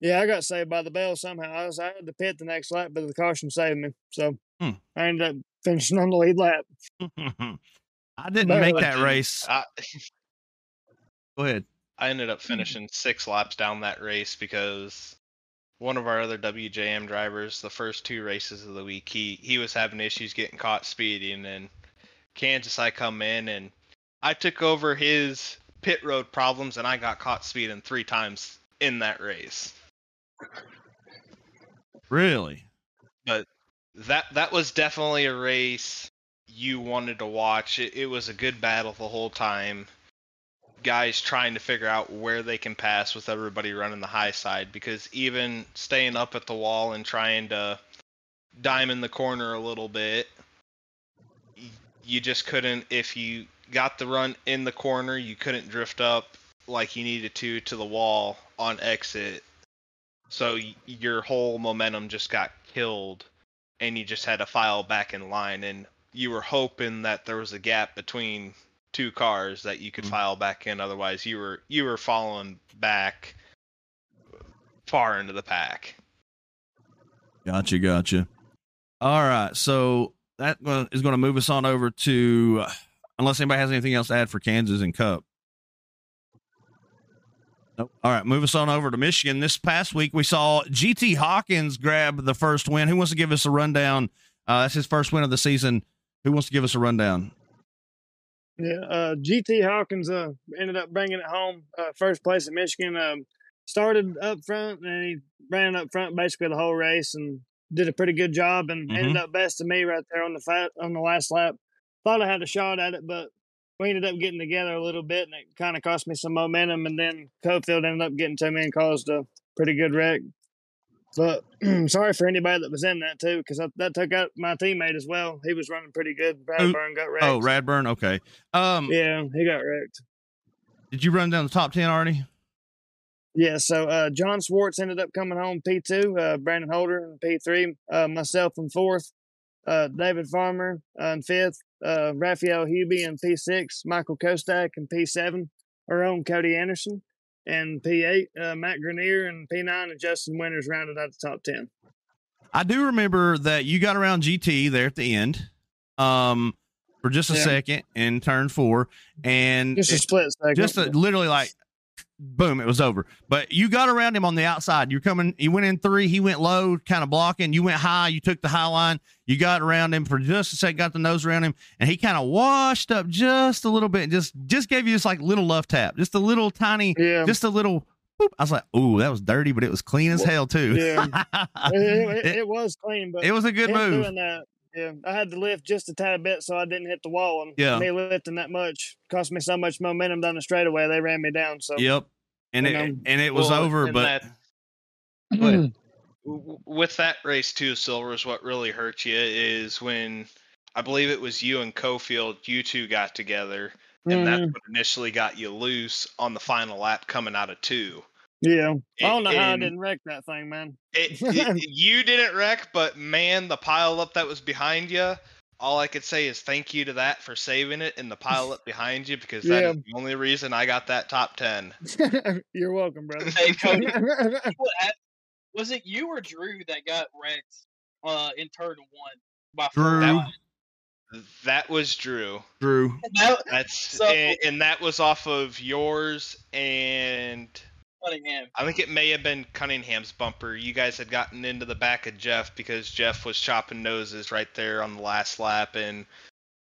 yeah, I got saved by the bell somehow. I was I had to pit the next lap, but the caution saved me. So Hmm. I ended up finishing on the lead lap. I didn't Barely. make that race. I, Go ahead. I ended up mm. finishing six laps down that race because one of our other WJM drivers, the first two races of the week, he he was having issues getting caught speeding, and then Kansas, I come in and I took over his pit road problems, and I got caught speeding three times in that race. Really? But that that was definitely a race you wanted to watch. It, it was a good battle the whole time. Guys trying to figure out where they can pass with everybody running the high side because even staying up at the wall and trying to diamond the corner a little bit, you just couldn't. If you got the run in the corner, you couldn't drift up like you needed to to the wall on exit. So y- your whole momentum just got killed and you just had to file back in line and you were hoping that there was a gap between two cars that you could Mhm. file back in otherwise you were you were falling back far into the pack Gotcha, gotcha. All right, so that is going to move us on over to, unless anybody has anything else to add for Kansas and Cup. Nope. All right, move us on over to Michigan. This past week, we saw GT Hawkins grab the first win. Who wants to give us a rundown? Uh, that's his first win of the season. Who wants to give us a rundown? Yeah, uh, GT Hawkins uh, ended up bringing it home. Uh, first place at Michigan. Um, started up front and he ran up front basically the whole race and did a pretty good job and ended up best of me right there on the fat on the last lap. Thought I had a shot at it, but we ended up getting together a little bit and it kind of cost me some momentum. And then Cofield ended up getting to me and caused a pretty good wreck. But sorry for anybody that was in that too, because that took out my teammate as well. He was running pretty good. Bradburn got wrecked. Oh, Radburn. Okay. Um, Yeah, he got wrecked. did you run down the top ten already? Yeah, so uh, John Swartz ended up coming home P2, uh, Brandon Holder in P3, uh, myself in fourth, uh, David Farmer uh, in fifth, uh, Raphael Hubie in P6, Michael Kostak in P7, our own Cody Anderson, and P8, uh, Matt Grenier, and P9, and Justin Winters rounded out the top 10. I do remember that you got around GT there at the end, um, for just a Yeah. second in turn four, and Just a split second. just a, literally like boom, it was over. But you got around him on the outside. You're coming. You went in three. He went low, kind of blocking. You went high. You took the high line. You got around him for just a second. Got the nose around him, and he kind of washed up just a little bit. and Just just gave you this like little love tap, just a little tiny, yeah. just a little. Boop. I was like, "Ooh, that was dirty, but it was clean as hell too." Yeah. it, it, it, it was clean, but it was a good move. doing that. Yeah, I had to lift just a tad bit so I didn't hit the wall, and Yeah. me lifting that much cost me so much momentum down the straightaway. They ran me down. So Yep, and You it know, and it was Well, over. But that- Go with that race too, Silvers, what really hurt you is when I believe it was you and Cofield, you two got together, and that's Mhm. what initially got you loose on the final lap coming out of two. Yeah, I don't know how I didn't wreck that thing, man. It, it- you didn't wreck, but man, the pile up that was behind you. All I could say is thank you to that for saving it and the pile up behind you because that Yeah. is the only reason I got that top ten. You're welcome, brother. Hey, Cody. Was it you or Drew that got wrecked uh, in turn one by Drew. wide. That was Drew. Drew. That, That's So- and, and that was off of yours and Cunningham. I think it may have been Cunningham's bumper. You guys had gotten into the back of Jeff because Jeff was chopping noses right there on the last lap, and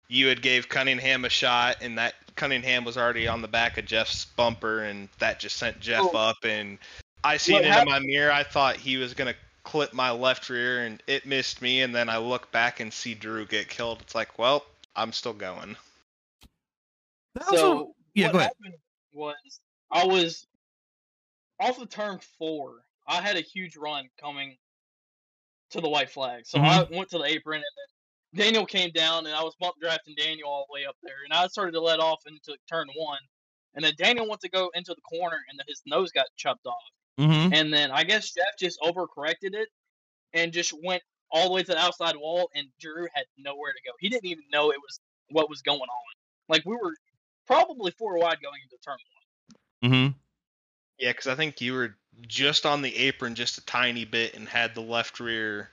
you had gave Cunningham a shot, and that Cunningham was already on the back of Jeff's bumper, and that just sent Jeff Oh. up. And I seen What into hap- my mirror. I thought he was gonna clip my left rear, and it missed me. And then I look back and see Drew get killed. It's like, well, I'm still going. That was a- So yeah, what go ahead. happened was I was off of turn four. I had a huge run coming to the white flag, so I Mm-hmm. went to the apron, and then Daniel came down, and I was bump drafting Daniel all the way up there, and I started to let off into turn one, and then Daniel went to go into the corner, and then his nose got chopped off, Mhm. and then I guess Jeff just overcorrected it and just went all the way to the outside wall, and Drew had nowhere to go. He didn't even know it was what was going on. Like we were probably four wide going into turn one. Mhm. Yeah, because I think you were just on the apron just a tiny bit and had the left rear,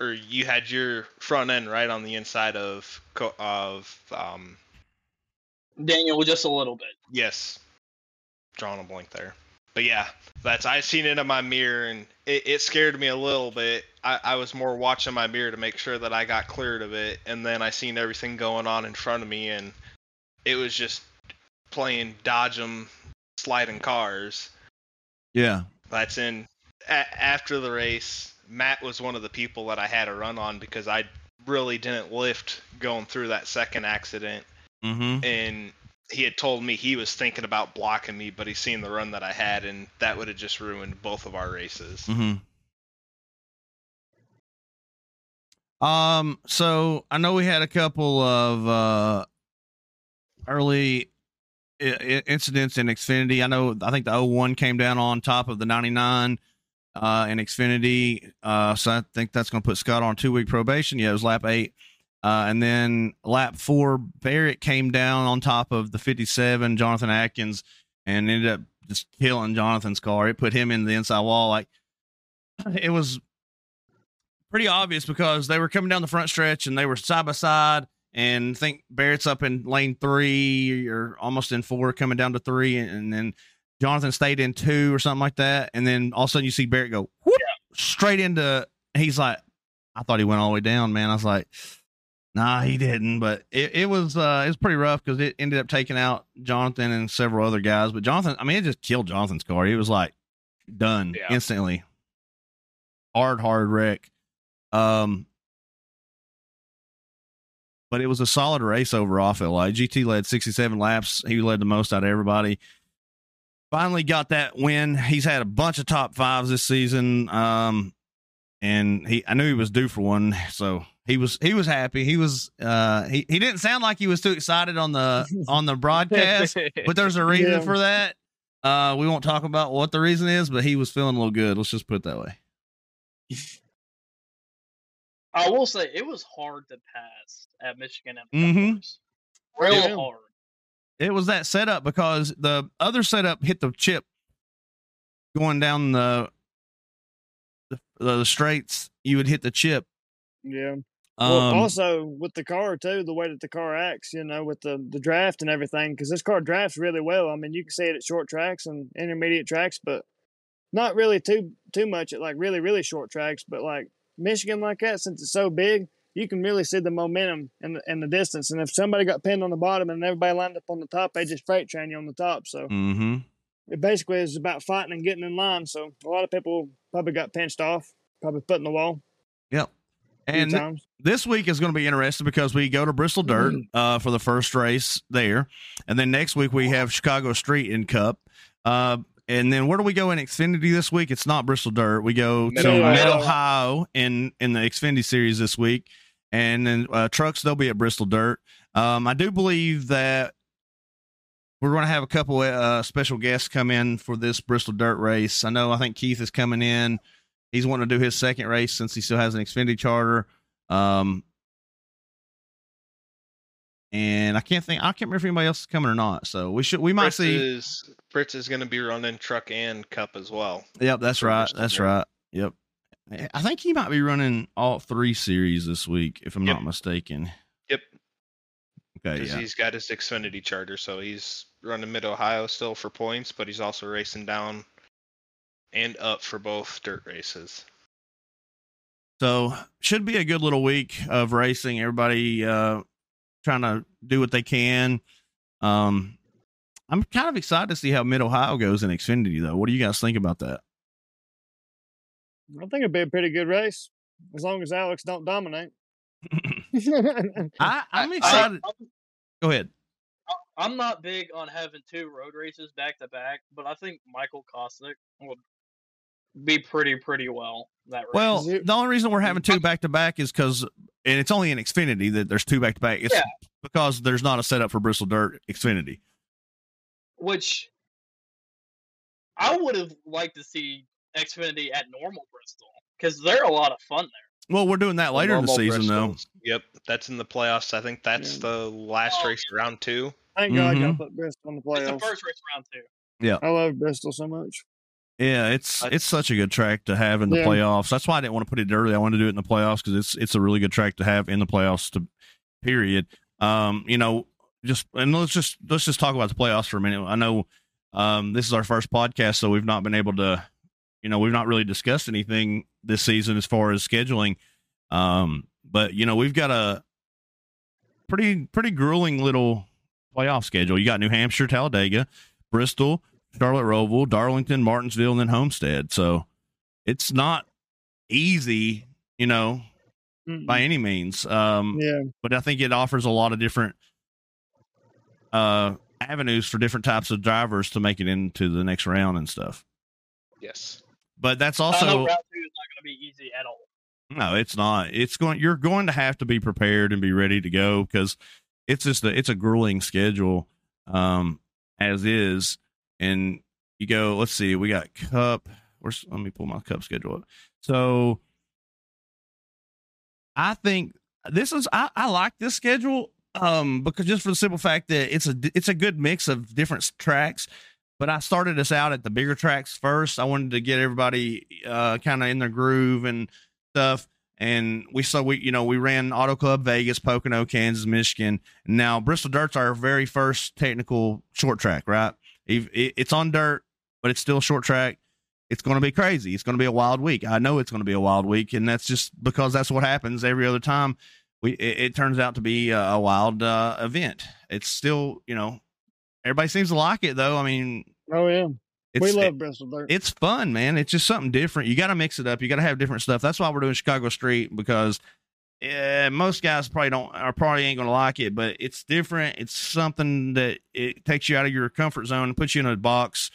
or you had your front end right on the inside of of um. Daniel just a little bit. yes, drawing a blank there. But yeah, that's I seen it in my mirror and it, it scared me a little bit. I, I was more watching my mirror to make sure that I got cleared of it, and then I seen everything going on in front of me, and it was just playing dodge 'em, sliding cars. Yeah. That's in a- after the race. Matt was one of the people that I had a run on because I really didn't lift going through that second accident, Mhm. and he had told me he was thinking about blocking me, but he seen the run that I had, and that would have just ruined both of our races. hmm Um, so I know we had a couple of uh early incidents in Xfinity. I know I think the 01 came down on top of the 99 uh in Xfinity. Uh so I think that's going to put Scott on 2 week probation. Yeah, it was lap 8. Uh, and then lap four, Barrett came down on top of the 57, Jonathan Atkins, and ended up just killing Jonathan's car. It put him in the inside wall. Like it was pretty obvious because they were coming down the front stretch and they were side by side. And I think Barrett's up in lane three or almost in four, coming down to three, and, and then Jonathan stayed in two or something like that. And then all of a sudden you see Barrett go whoop, straight into. He's like, I thought he went all the way down, man. I was like, Nah, he didn't. But it, it was uh, it was pretty rough because it ended up taking out Jonathan and several other guys. But Jonathan, I mean, it just killed Jonathan's car. He was like done Yeah. instantly. Hard, hard wreck. Um, but it was a solid race overall. I feel like GT led 67 laps. He led the most out of everybody. Finally got that win. He's had a bunch of top fives this season. Um, and he, I knew he was due for one, so he was he was happy. He was uh he, he didn't sound like he was too excited on the on the broadcast, but there's a reason Yeah. for that. Uh, we won't talk about what the reason is, but he was feeling a little good. Let's just put it that way. I will say it was hard to pass at Michigan and Mhm. mm real Yeah. hard. It was that setup because the other setup hit the chip going down the the, the straights. You would hit the chip. Yeah. Um, Well, also with the car too, the way that the car acts, you know, with the the draft and everything, because this car drafts really well. I mean, you can see it at short tracks and intermediate tracks, but not really too too much at like really really short tracks. But like Michigan, like that, since it's so big, you can really see the momentum and the, and the distance. And if somebody got pinned on the bottom and everybody lined up on the top, they just freight train you on the top. So hmm it basically is about fighting and getting in line. So a lot of people probably got pinched off, probably put in the wall. Yep. And times. this week is going to be interesting because we go to Bristol Dirt uh, for the first race there, and then next week we have Chicago Street in Cup. Uh, and then where do we go in Xfinity this week? It's not Bristol Dirt. We go to. Mid Ohio in in the Xfinity series this week, and then uh, trucks they'll be at Bristol Dirt. Um, I do believe that we're going to have a couple uh, special guests come in for this Bristol Dirt race. I know. I think Keith is coming in. He's wanting to do his second race since he still has an Xfinity charter. Um, and I can't think. I can't remember if anybody else is coming or not. So we should. We might Fritz see. is Fritz is going to be running truck and cup as well. Yep, that's right. That's Dirt. right. Yep. I think he might be running all three series this week, if I'm Yep. not mistaken. Yep. Okay, Because yeah. he's got his Xfinity charter, so he's running Mid Ohio still for points, but he's also racing down and up for both dirt races. So should be a good little week of racing. Everybody uh, trying to do what they can. Um, I'm kind of excited to see how Mid Ohio goes in Xfinity, though. What do you guys think about that? I think it'd be a pretty good race as long as Alex don't dominate. I, I'm excited. I'm, Go ahead. I'm not big on having two road races back to back, but I think Michael Kostic will be pretty pretty well that race. Well, You- the only reason we're having two back to back is because, and it's only in Xfinity that there's two back to back. It's Yeah. because there's not a setup for Bristol Dirt Xfinity. which I would have liked to see Xfinity at normal Bristol because they're a lot of fun there. Well, we're doing that later in the Normal season, though. Yep, that's in the playoffs. I think that's Yeah. the last Oh. race of round two. Thank God y'all Mhm. put Bristol in the playoffs. It's the first race round two. Yeah, I love Bristol so much. Yeah, it's it's such a good track to have in the Yeah. playoffs. That's why I didn't want to put it early. I wanted to do it in the playoffs because it's it's a really good track to have in the playoffs. To period. Um, you know, just and let's just let's just talk about the playoffs for a minute. I know um, this is our first podcast, so we've not been able to, you know, we've not really discussed anything this season as far as scheduling. Um, but you know, we've got a pretty pretty grueling little playoff schedule. You got New Hampshire, Talladega, Bristol, Charlotte Roval, Darlington, Martinsville, and then Homestead. So it's not easy, you know, Mm-mm. by any means. Um, yeah, but I think it offers a lot of different uh avenues for different types of drivers to make it into the next round and stuff. Yes. But that's I know also round two is not going to be easy at all. no, it's not. It's going. You're going to have to be prepared and be ready to go because it's just a, it's a grueling schedule, um, as is. And you go. Let's see. We got Cup. Where's, let me pull my Cup schedule up. So I think this is. I, I like this schedule. Um, because just for the simple fact that it's a it's a good mix of different tracks. But I started us out at the bigger tracks first. I wanted to get everybody uh kind of in their groove and stuff. And we so we you know we ran Auto Club Vegas, Pocono, Kansas, Michigan. Now Bristol Dirt's our very first technical short track, right? It- it- It's on dirt, but it's still short track. It's going to be crazy. It's going to be a wild week. I know it's going to be a wild week, and that's just because that's what happens every other time. We it, it turns out to be a, a wild uh, event. It's still you know everybody seems to like it though. I mean, oh yeah, it's we love Bristol Dirt. it's fun, man. It's just something different. You got to mix it up. You got to have different stuff. That's why we're doing Chicago Street because eh, most guys probably don't are probably ain't gonna like it, but it's different. It's something that it takes you out of your comfort zone and puts you in a box.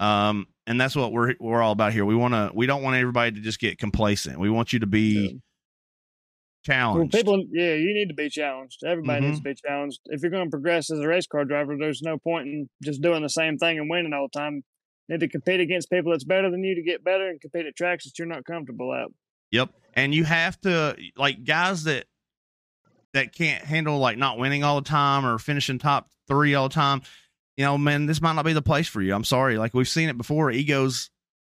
Um, and that's what we're we're all about here. We want to. We don't want everybody to just get complacent. We want you to be Yeah. challenged. Well, people, yeah, you need to be challenged. Everybody needs to Mm-hmm. be challenged. If you're going to progress as a race car driver, there's no point in just doing the same thing and winning all the time. You need to compete against people that's better than you to get better, and compete at tracks that you're not comfortable at. Yep. And you have to like guys that that can't handle like not winning all the time or finishing top three all the time. You know, man, this might not be the place for you. I'm sorry. Like we've seen it before. Egos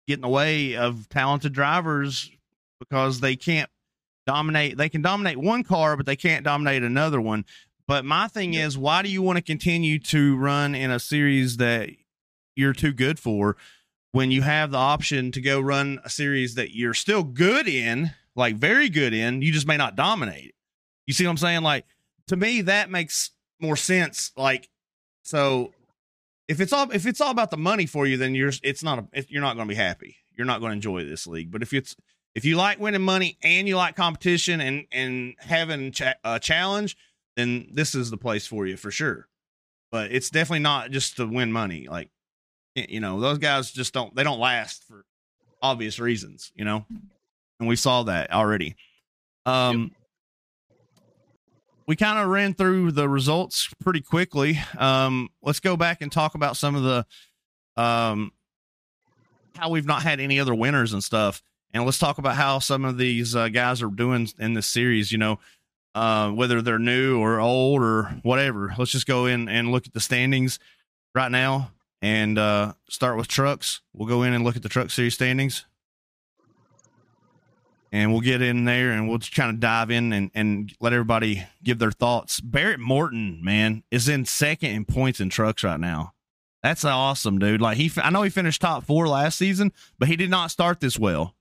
get in the way of talented drivers because they can't dominate. They can dominate one car, but they can't dominate another one. But my thing is, why do you want to continue to run in a series that you're too good for when you have the option to go run a series that you're still good in, like very good in, you just may not dominate. You see what I'm saying? Like to me, that makes more sense. Like so, if it's all if it's all about the money for you, then you're it's not a, it, you're not going to be happy. You're not going to enjoy this league. But if it's if you like winning money and you like competition and and having cha- a challenge, then this is the place for you for sure. But it's definitely not just to win money. Like you know, those guys just don't they don't last for obvious reasons, you know. And we saw that already. Um we kind of ran through the results pretty quickly. Um let's go back and talk about some of the um how we've not had any other winners and stuff. And let's talk about how some of these uh, guys are doing in this series, you know, uh, whether they're new or old or whatever. Let's just go in and look at the standings right now and uh, start with trucks. We'll go in and look at the truck series standings. And we'll get in there and we'll just kind of dive in and, and let everybody give their thoughts. Barrett Morton, man, is in second in points in trucks right now. That's awesome, dude. Like he, I know he finished top four last season, but he did not start this well.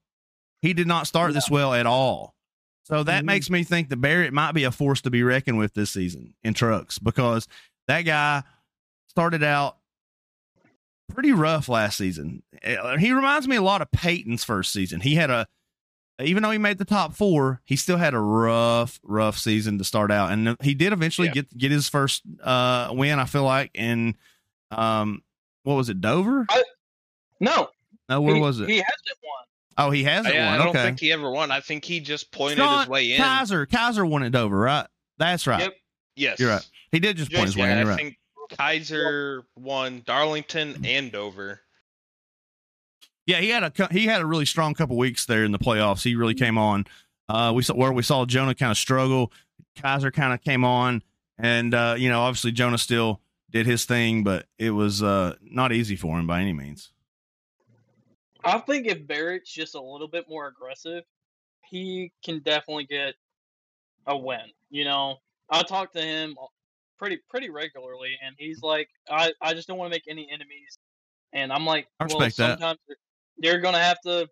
He did not start this well at all. So that Mhm. makes me think that Barrett might be a force to be reckoned with this season in trucks because that guy started out pretty rough last season. Uh, He reminds me a lot of Peyton's first season. He had a, even though he made the top four, he still had a rough, rough season to start out, and he did eventually Yeah. get get his first uh, win. I feel like in, um, what was it, Dover? No, No, where he, was it? He hasn't won. oh, he hasn't I, I won. don't Okay, think he ever won. I think he just pointed Sean his way in. Kaiser, Kaiser won at Dover, right? That's right. Yep. Yes, You're right. He did just point his way in. You're I right. think Kaiser won Darlington and Dover. Yeah, he had a he had a really strong couple weeks there in the playoffs. He really came on. Uh, we saw where we saw Jonah kind of struggle. Kaiser kind of came on, and uh, you know, obviously Jonah still did his thing, but it was uh, not easy for him by any means. I think if Barrett's just a little bit more aggressive, he can definitely get a win. You know, I talk to him pretty pretty regularly, and he's like, I, I just don't want to make any enemies. And I'm like, I well, respect that. sometimes you're- you're gonna have to.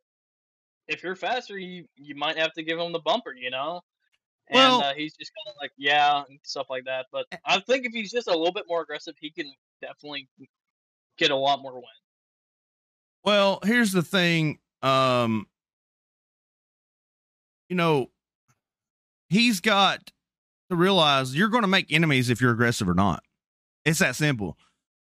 If you're faster, you you might have to give him the bumper. You know. And Well- uh, he's just kind of like, yeah, and stuff like that. But I think if he's just a little bit more aggressive, he can definitely get a lot more wins. Well, here's the thing. Um, you know, he's got to realize you're going to make enemies if you're aggressive or not. It's that simple.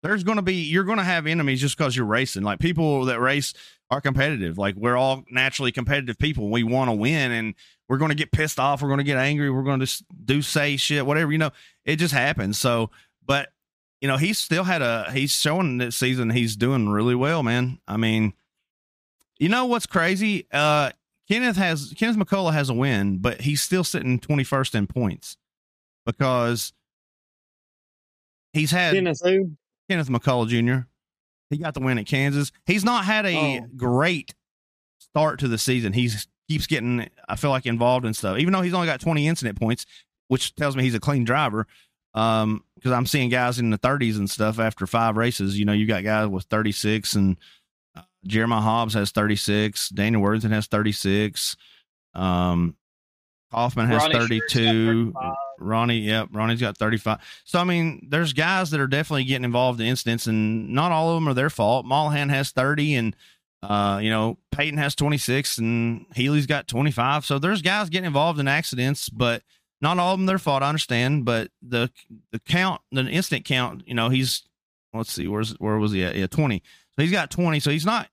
There's going to be you're going to have enemies just because you're racing. Like people that race are competitive. Like we're all naturally competitive people. We want to win, and we're going to get pissed off. We're going to get angry. We're going to just do say shit, whatever. You know, it just happens. So, but you know, he's still had a he's showing this season he's doing really well, man. I mean, you know what's crazy? Uh Kenneth has Kenneth McCullough has a win, but he's still sitting 21st in points because he's had Kenneth who? Kenneth McCullough Jr. He got the win at Kansas. He's not had a Oh. great start to the season. He's keeps getting, I feel like, involved in stuff. Even though he's only got 20 incident points, which tells me he's a clean driver. Um, because I'm seeing guys in the 30s and stuff after five races. You know, you got guys with 36, and uh, Jeremiah Hobbs has 36. Daniel Worthington has 36. Um, Kaufman has Ronnie 32. 35. Ronnie, yep, Ronnie's got 35. So I mean, there's guys that are definitely getting involved in incidents, and not all of them are their fault. Mollahan has 30, and uh, you know, Peyton has 26, and Healey's got 25. So there's guys getting involved in accidents, but not all of them their fault. I understand, but the the count, the instant count, you know, he's let's see, where's where was he at? Yeah, 20. So he's got 20. So he's not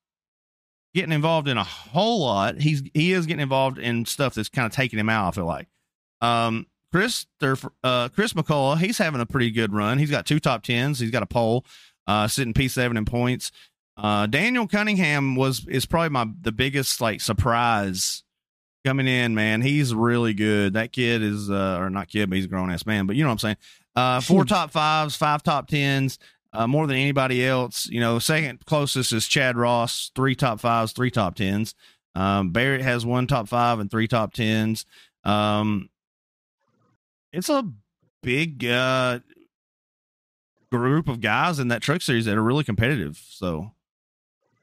getting involved in a whole lot. He's he is getting involved in stuff that's kind of taking him out. I feel like. Um, Chris, uh, Chris McCullough, he's having a pretty good run. He's got two top tens. He's got a pole, uh, sitting P seven in points. Uh, Daniel Cunningham was is probably my the biggest like surprise coming in. Man, he's really good. That kid is, uh, or not kid, but he's a grown ass man. But you know what I'm saying. Uh, four top fives, five top tens. Uh, more than anybody else, you know. Second closest is Chad Ross, three top fives, three top tens. Um, Barrett has one top five and three top tens. Um, it's a big uh, group of guys in that truck series that are really competitive. So,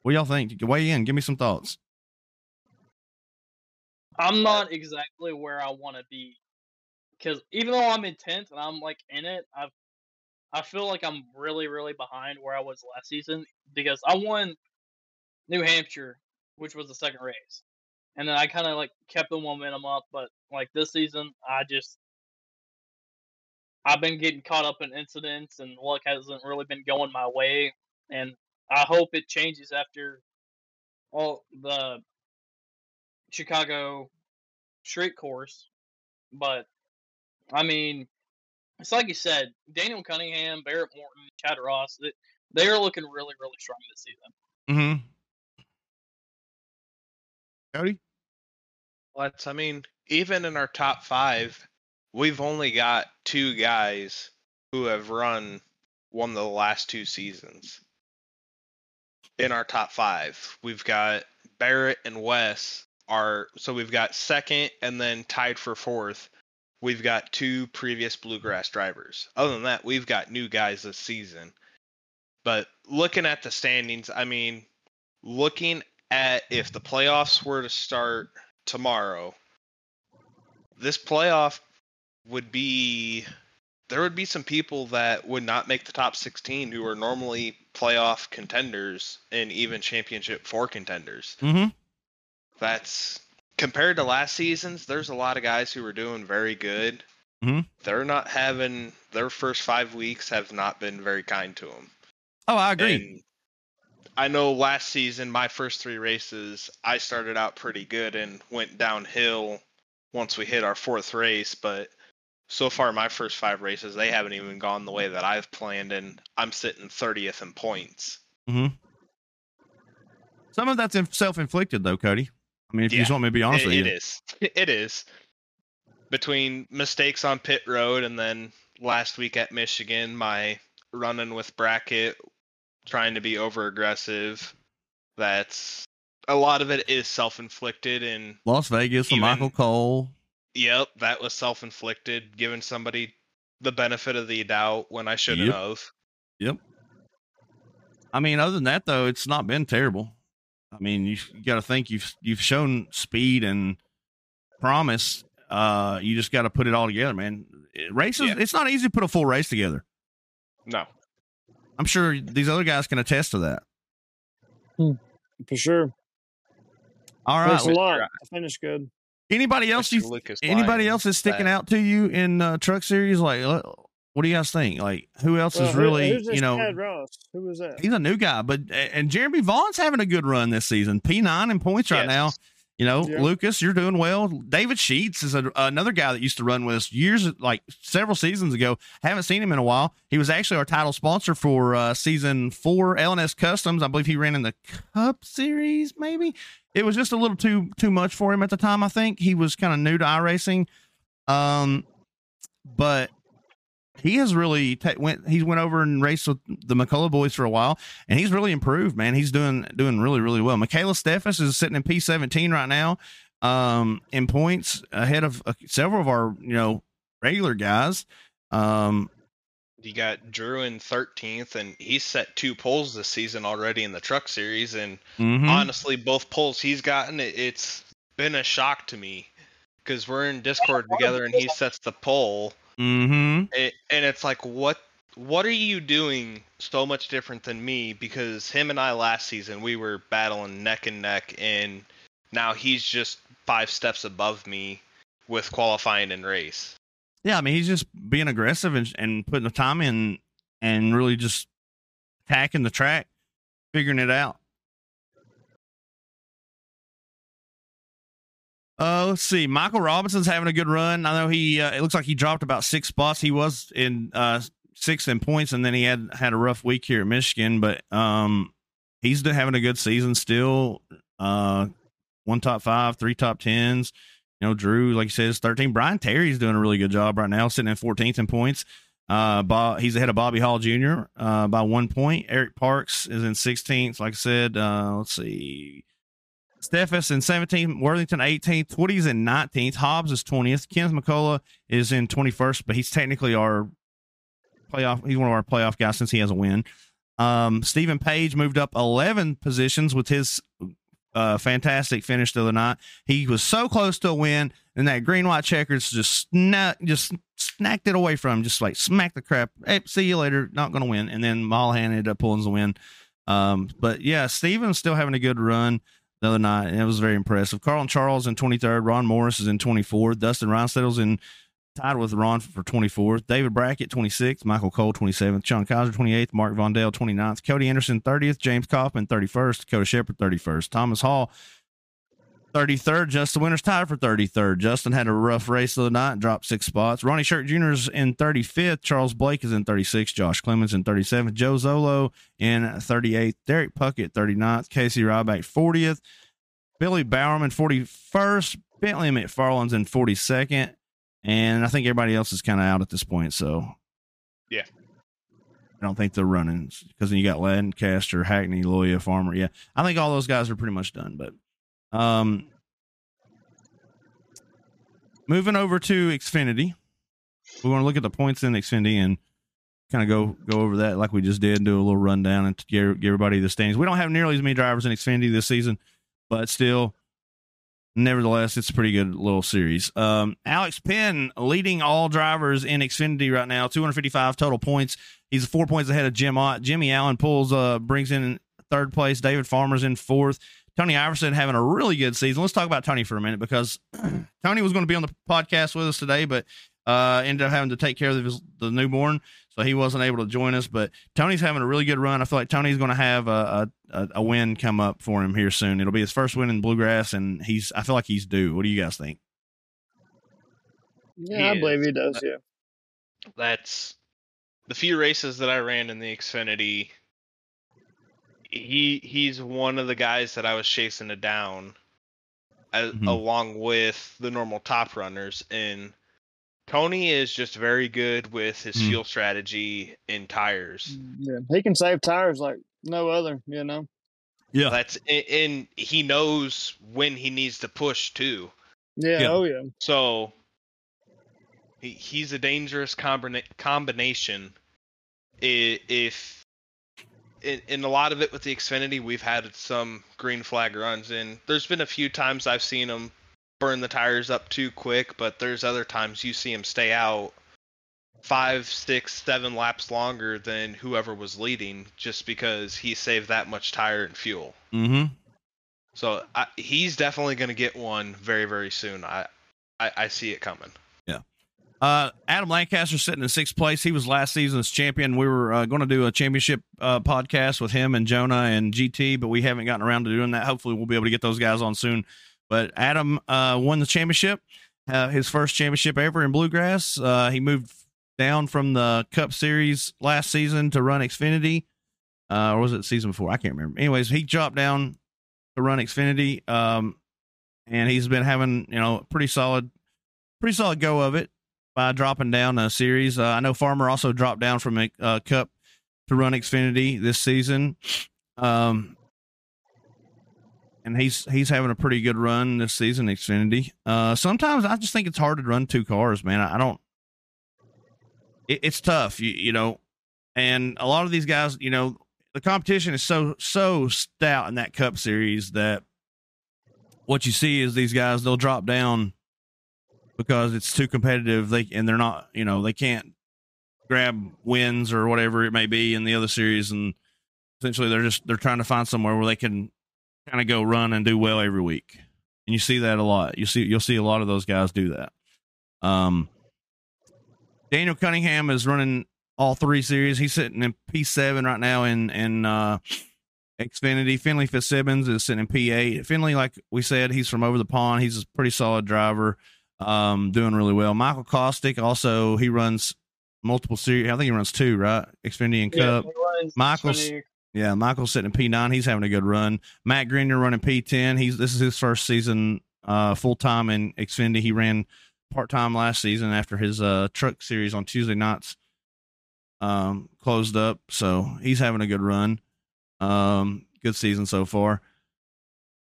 what y'all think? Weigh in. Give me some thoughts. I'm not exactly where I want to be because even though I'm in tenth and I'm like in it, I I feel like I'm really really behind where I was last season because I won New Hampshire, which was the second race, and then I kind of like kept the momentum up. But like this season, I just I've been getting caught up in incidents and luck hasn't really been going my way, and I hope it changes after all the Chicago street course. But I mean, it's like you said, Daniel Cunningham, Barrett Morton, Chad Ross, they, they are looking really, really strong this season. Mm-hmm. Cody. Let's. I mean, even in our top five, we've only got two guys who have run one of the last two seasons. In our top five, we've got Barrett and Wes are so we've got second and then tied for fourth. We've got two previous bluegrass drivers. Other than that, we've got new guys this season. But looking at the standings, I mean, looking at if the playoffs were to start tomorrow, this playoff would be there would be some people that would not make the top 16 who are normally playoff contenders and even championship four contenders. Mm-hmm. That's compared to last season's. There's a lot of guys who are doing very good. Mhm. They're not having their first five weeks have not been very kind to them. Oh, I agree. And I know last season, my first three races, I started out pretty good and went downhill once we hit our fourth race. But so far, my first five races, they haven't even gone the way that I've planned, and I'm sitting 30th in points. Mm-hmm. Some of that's self inflicted, though, Cody. I mean, if you just want me to be honest It- with it you, is. It is. Between mistakes on pit road and then last week at Michigan, my running with Brackett, trying to be over aggressive. That's a lot of it is self inflicted and Las Vegas for Michael Cole. Yep, that was self inflicted, giving somebody the benefit of the doubt when I shouldn't Yep. have. Yep. I mean, other than that, though, it's not been terrible. I mean, you, you got to think you've you've shown speed and promise. Uh, you just got to put it all together, man. It- Races, Yeah. it's not easy to put a full race together. No. I'm sure these other guys can attest to that. for sure. All right. Takes a lot Dri- to finish good. Anybody else Mr. you Lucas anybody Lyons, else is sticking that- out to you in uh, truck series? Like, uh, what do you guys think? Like, who else Well, is who- really who's you know? Chad Ross? Who was that? He's a new guy, but and Jeremy Vaughn's having a good run this season. P nine in points right now. You know, Yeah. Lucas, you're doing well. David Sheets is a, another guy that used to run with us years, like several seasons ago. Haven't seen him in a while. He was actually our title sponsor for uh, season four LNS Customs. I believe he ran in the Cup Series. Maybe it was just a little too too much for him at the time. I think he was kind of new to iRacing, um, but he has really ta- went. He went over and raced with the McCullough boys for a while, and he's really improved. Man, he's doing doing really really well. Michaela Steffes is sitting in P seventeen right now, um, in points ahead of uh, several of our you know regular guys. Um, You got Drew in 13th, and he's set two poles this season already in the truck series. And mhm. honestly, both poles he's gotten, it, it's been a shock to me because we're in Discord together and he sets the pole, Mm-hmm. it, and it's like, what? What are you doing so much different than me? Because him and I last season we were battling neck and neck, and now he's just five steps above me with qualifying and race. Yeah, I mean he's just being aggressive and and putting the time in and really just attacking the track, figuring it out. Uh, let's see. Michael Robinson's having a good run. I know he. Uh, it looks like he dropped about six spots. He was in uh in points, and then he had had a rough week here at Michigan. But um, he's been having a good season still. Uh, one top five, three top tens. You know, Drew, like he says, 13. Brian Terry's doing a really good job right now, sitting in 14th in points. Uh, Bob, he's ahead of Bobby Hall Jr. Uh, by one point. Eric Parks is in 16th. Like I said, uh, let's see. Steffes in 17th, Worthington 18th, Woody's in 19th, Hobbs is 20th, Kenneth McCullough is in 21st, but he's technically our playoff. He's one of our playoff guys since he has a win. Um, Stephen Page moved up 11 positions with his uh, fantastic finish the other night. He was so close to a win, and that green white checkers just sna- just snacked it away from him, just like smack the crap. Hey, see you later. Not going to win. And then Mallahan ended up pulling the win. Um, but yeah, Steven's still having a good run the other night, and it was very impressive. Carl and Charles in 23rd, Ron Morris is in 24th, Dustin Reinstedt's in tied with Ron for 24th, David Brackett 26th, Michael Cole 27th, Sean Kaiser 28th, Mark Vondale 29th, Cody Anderson 30th, James Kaufman 31st, Dakota Shepard 31st, Thomas Hall 33rd, Justin Winters tied for 33rd. Justin had a rough race of the night, dropped six spots. Ronnie Shirt Jr. is in 35th. Charles Blake is in 36th. Josh Clemens in 37th. Joe Zolo in 38th. Derek Puckett 39th. Casey Ryback 40th. Billy Bowerman 41st. Bentley McFarland's in 42nd. And I think everybody else is kind of out at this point. So, Yeah. I don't think they're running because then you got Lancaster, Hackney, Loya, Farmer. Yeah. I think all those guys are pretty much done. But, um, moving over to Xfinity, we want to look at the points in Xfinity and kind of go go over that like we just did, do a little rundown and give, give everybody the standings. We don't have nearly as many drivers in Xfinity this season, but still, nevertheless, it's a pretty good little series. Um, Alex Penn leading all drivers in Xfinity right now, 255 total points. He's four points ahead of Jim Ott. Jimmy Allen pulls, uh, brings in third place. David Farmer's in fourth. Tony Iverson having a really good season. Let's talk about Tony for a minute because Tony was going to be on the podcast with us today, but uh, ended up having to take care of his, the newborn, so he wasn't able to join us. But Tony's having a really good run. I feel like Tony's going to have a, a, a win come up for him here soon. It'll be his first win in bluegrass, and he's I feel like he's due. What do you guys think? Yeah, I believe he does. Yeah. That's the few races that I ran in the Xfinity. He he's one of the guys that I was chasing it down, as, Mhm. along with the normal top runners. And Tony is just very good with his Mm. fuel strategy in tires. Yeah, he can save tires like no other. You know. Yeah. That's and- and he knows when he needs to push too. Yeah. Yeah. Oh yeah. So he, he's a dangerous combina- combination. If in, in a lot of it with the Xfinity, we've had some green flag runs, and there's been a few times I've seen them burn the tires up too quick, but there's other times you see him stay out five, six, seven laps longer than whoever was leading, just because he saved that much tire and fuel. Mm-hmm. So I, he's definitely going to get one very, very soon. I, I, I see it coming. Uh, Adam Lancaster sitting in sixth place. He was last season's champion. We were uh, going to do a championship uh, podcast with him and Jonah and GT, but we haven't gotten around to doing that. Hopefully, we'll be able to get those guys on soon. But Adam uh, won the championship, uh, his first championship ever in bluegrass. Uh, he moved down from the Cup Series last season to run Xfinity, or was it season before? I can't remember. Anyways, he dropped down to run Xfinity, um, and he's been having you know pretty solid, pretty solid go of it by dropping down a series. Uh, I know Farmer also dropped down from a uh, Cup to run Xfinity this season, um, and he's he's having a pretty good run this season. Xfinity. Uh, sometimes I just think it's hard to run two cars, man. I, I don't. It, it's tough, you, you know, and a lot of these guys, you know, the competition is so so stout in that Cup series that what you see is these guys they'll drop down because it's too competitive. They and they're not, you know, they can't grab wins or whatever it may be in the other series, and essentially they're just they're trying to find somewhere where they can kind of go run and do well every week. And you see that a lot. You see you'll see a lot of those guys do that. Um, Daniel Cunningham is running all three series. He's sitting in P seven right now in in uh, Xfinity. Finley Fitzsimmons is sitting in P eight. Finley, like we said, he's from over the pond. He's a pretty solid driver um, doing really well. Michael Caustic also he runs multiple series. I think he runs two, right? Xfinity and Cup. runs Michael's- 20 Yeah, Michael's sitting in P nine. He's having a good run. Matt Grenier running P ten. He's this is his first season uh, full time in Xfinity. He ran part time last season after his uh, truck series on Tuesday nights um, closed up. So he's having a good run. Um, good season so far.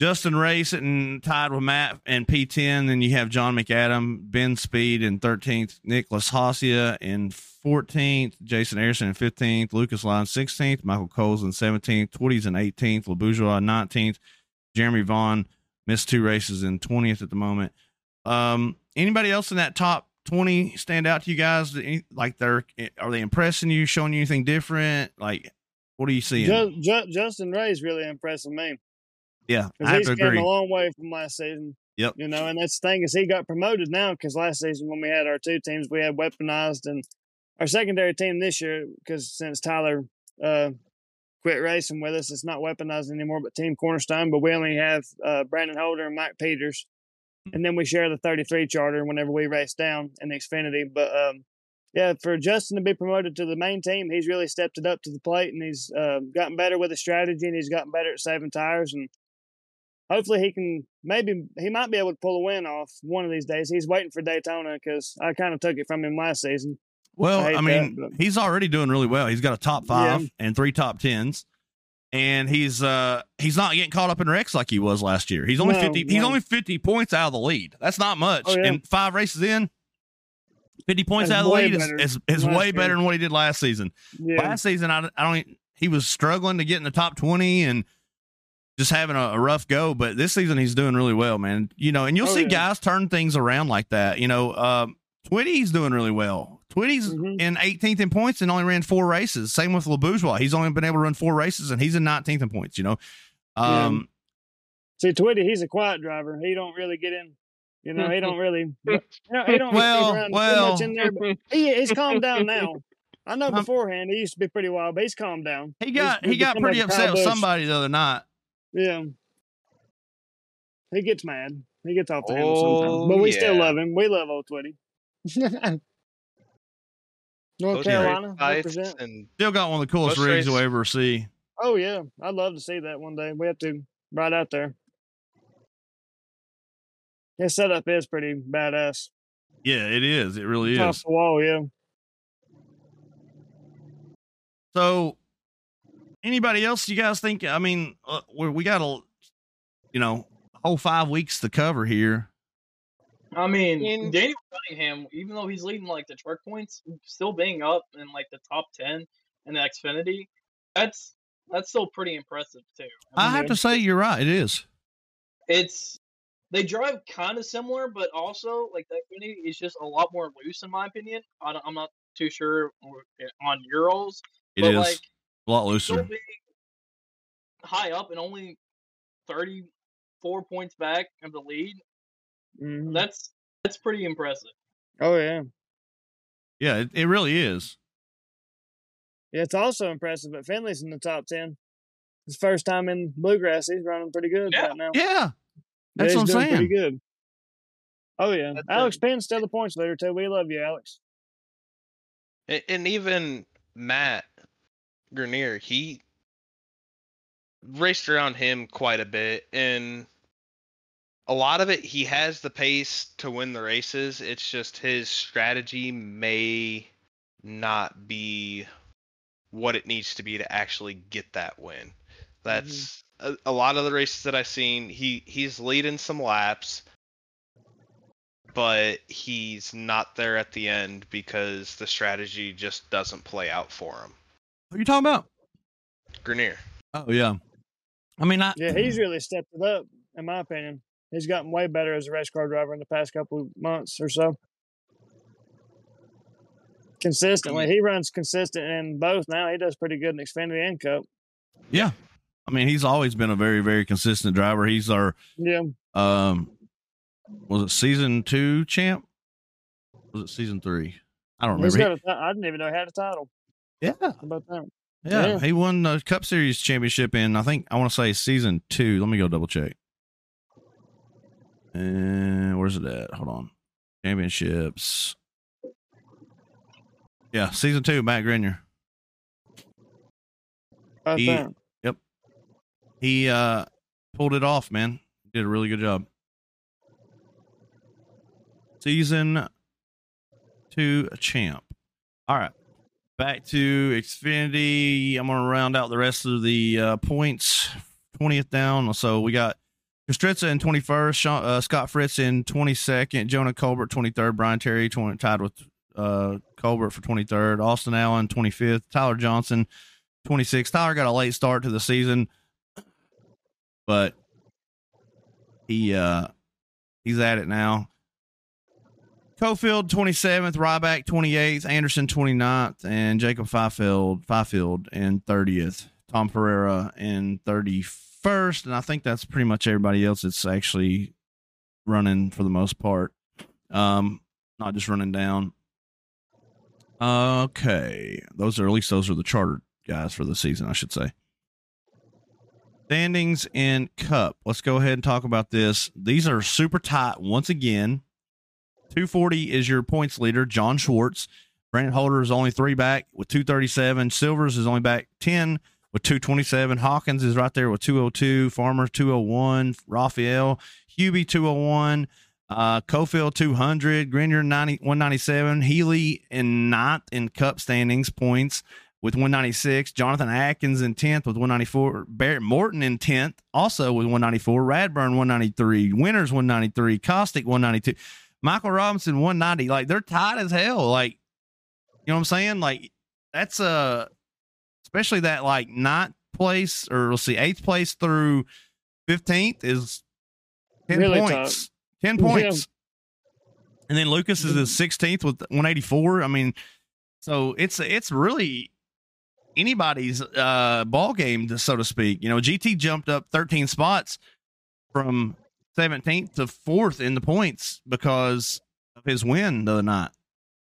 Justin Ray sitting tied with Matt and P10. Then you have John McAdam, Ben Speed in 13th, Nicholas Hossia in 14th, Jason Harrison in 15th, Lucas Lyons 16th, Michael Coles in 17th, Twitty's in 18th, LaBourgeois in 19th, Jeremy Vaughn missed two races in 20th at the moment. Um, anybody else in that top 20 stand out to you guys? Like they're are they impressing you, showing you anything different? Like what are you seeing? Ju- Ju- Justin Ray's really impressing me yeah, I have he's to come a long way from last season. Yep. You know, and that's the thing is he got promoted now because last season when we had our two teams, we had weaponized and our secondary team this year because since Tyler uh, quit racing with us, it's not weaponized anymore, but Team Cornerstone. But we only have uh, Brandon Holder and Mike Peters, and then we share the 33 charter whenever we race down in the Xfinity. But um, yeah, for Justin to be promoted to the main team, he's really stepped it up to the plate, and he's uh, gotten better with his strategy, and he's gotten better at saving tires, and hopefully he can maybe he might be able to pull a win off one of these days. He's waiting for Daytona because I kind of took it from him last season. Well, I I, mean, that, he's already doing really well. He's got a top five and three top tens. and he's uh he's not getting caught up in wrecks like he was last year. He's only No, fifty. He's only fifty points out of the lead. That's not much. Oh, yeah. And five races in, fifty points That's out of the lead is, better is, is way year. better than what he did last season. Yeah. Last season, I, I don't. He was struggling to get in the top twenty and just having a, a rough go. But this season, he's doing really well, man. You know, and you'll Oh, see yeah. guys turn things around like that. You know, um, Twitty's doing really well. Twitty's Mhm. in 18th in points and only ran four races. Same with LeBourgeois. He's only been able to run four races and he's in 19th in points. You know, um, See, Twitty, he's a quiet driver. He don't really get in. You know, he don't really. You know, he don't Well, well, around well. too much in there. But he, he's calmed down now. I know Um, beforehand he used to be pretty wild, but he's calmed down. he got he's he got pretty like a Kyle upset with somebody the other night. Yeah. He gets mad. He gets off the handle Oh, sometimes. But we still love him. We love old Twitty. North Carolina, represent. and Still got one of the coolest rigs race- you'll ever see. Oh yeah, I'd love to see that one day. We have to ride out there. His setup is pretty badass. Yeah, it is. It really Top is. the wall, yeah. So, anybody else you guys think? I mean, uh, we we got a, you know, whole five weeks to cover here. I mean, In- Daniel Cunningham, even though he's leading like the truck points, still being up in like the top ten in the Xfinity, that's that's still pretty impressive too. I have to say, you're right. It is. it's they drive kind of similar, but also like the Xfinity is just a lot more loose in my opinion. I don't, I'm not too sure on Euros, It but is like a lot looser. being high up and only 34 points back of the lead. Mhm. That's that's pretty impressive. Oh yeah. Yeah, it, it really is. Yeah, it's also impressive but Finley's in the top ten. His first time in bluegrass, he's running pretty good Yeah. right now. Yeah, Yeah, that's he's what I'm saying. Pretty good. Oh yeah, That's Alex it. Penn's still the points leader too. We love you, Alex. and, and even Matt Grenier, he raced around him quite a bit, and a lot of it he has the pace to win the races. It's just his strategy may not be what it needs to be to actually get that win. That's mm-hmm. a, a lot of the races that I've seen. He he's leading some laps, but he's not there at the end because the strategy just doesn't play out for him. What are you talking about? Grenier. Oh yeah. I mean, I Yeah, he's really stepped it up, in my opinion. He's gotten way better as a race car driver in the past couple of months or so. Consistently, he runs consistent in both now. He does pretty good in Xfinity and Cup. yeah. I mean, he's always been a very very consistent driver. He's our Yeah, um, was it season two champ? Was it season three? I don't he's remember. got a ti- I didn't even know he had a title. Yeah, How about that? Yeah, Yeah. he won the Cup Series championship in I think I want to say season two. Let me go double check. And where's it at? Hold on. Championships. Yeah, season two, Matt Grenier. About He- that? He uh pulled it off, man. Did a really good job. Season two champ. All right. Back to Xfinity. I'm going to round out the rest of the uh, points. 20th down. So we got Kostritza in 21st, Sean, uh, Scott Fritz in 22nd, Jonah Colbert 23rd, Brian Terry 20, tied with uh, Colbert for 23rd, Austin Allen 25th, Tyler Johnson 26th. Tyler got a late start to the season, but he uh, he's at it now. Cofield 27th, Ryback 28th, Anderson 29th, and Jacob Fifield, Fifield in 30th. Tom Pereira in 31st, and I think that's pretty much everybody else that's actually running for the most part. Um, not just running down. Okay, those are at least those are the chartered guys for the season, I should say. Standings in Cup. Let's go ahead and talk about this. These are super tight once again. 240 is your points leader, John Schwartz. Brandon Holder is only three back with 237. Silvers is only back 10 with 227. Hawkins is right there with 202. Farmer 201. Raphael. Hubie 201. Uh, Cofield 200. Grenier 90, 197. Healey in ninth in cup standings points. with 196. Jonathan Atkins in 10th with 194. Barrett Morton in 10th, also with 194. Radburn 193. Winners 193. Caustic 192. Michael Robinson 190. Like they're tight as hell. Like, you know what I'm saying? Like that's a, especially that like ninth place or let's see, eighth place through 15th is 10 Really points. 10 Yeah. points. And then Lucas is his 16th with 184. I mean, so it's it's really anybody's uh ball game, so to speak. You know, GT jumped up 13 spots from 17th to 4th in the points because of his win the other night.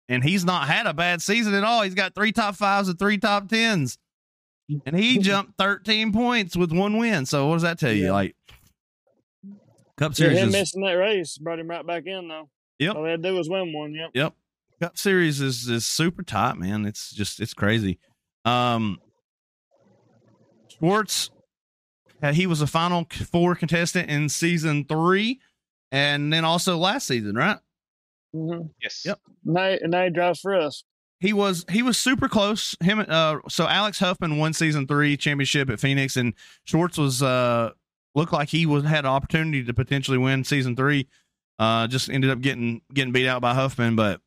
And he's not had a bad season at all. He's got three top fives and three top tens. And he jumped 13 points with one win. So what does that tell you? Yeah. Like Cup Yeah, Series him is, missing that race brought him right back in though. Yep. All they had to do was win one. Yep. Yep. Cup Series is is super tight, man. It's just it's crazy. Um, Schwartz, he was a Final Four contestant in season three, and then also last season, right? Mm-hmm. Yes. Yep. Now, and now he drives for us. He was he was super close. Him, uh, so Alex Huffman won season three championship at Phoenix, and Schwartz was uh looked like he was had an opportunity to potentially win season three. Uh, just ended up getting getting beat out by Huffman, but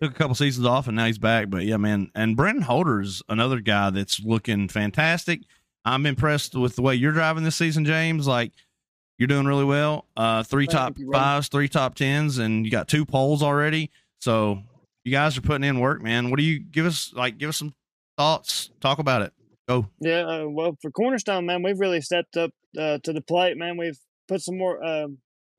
took a couple seasons off and now he's back. But yeah, man, and Brendan Holder's another guy that's looking fantastic. I'm impressed with the way you're driving this season, James. Like you're doing really well. Uh, three Thank top you, fives, three top tens, and you got two poles already. So you guys are putting in work, man. What do you give us? Like, give us some thoughts. Talk about it. Go. Yeah, uh, well, for Cornerstone, man, we've really stepped up uh, to the plate, man. We've put some more uh,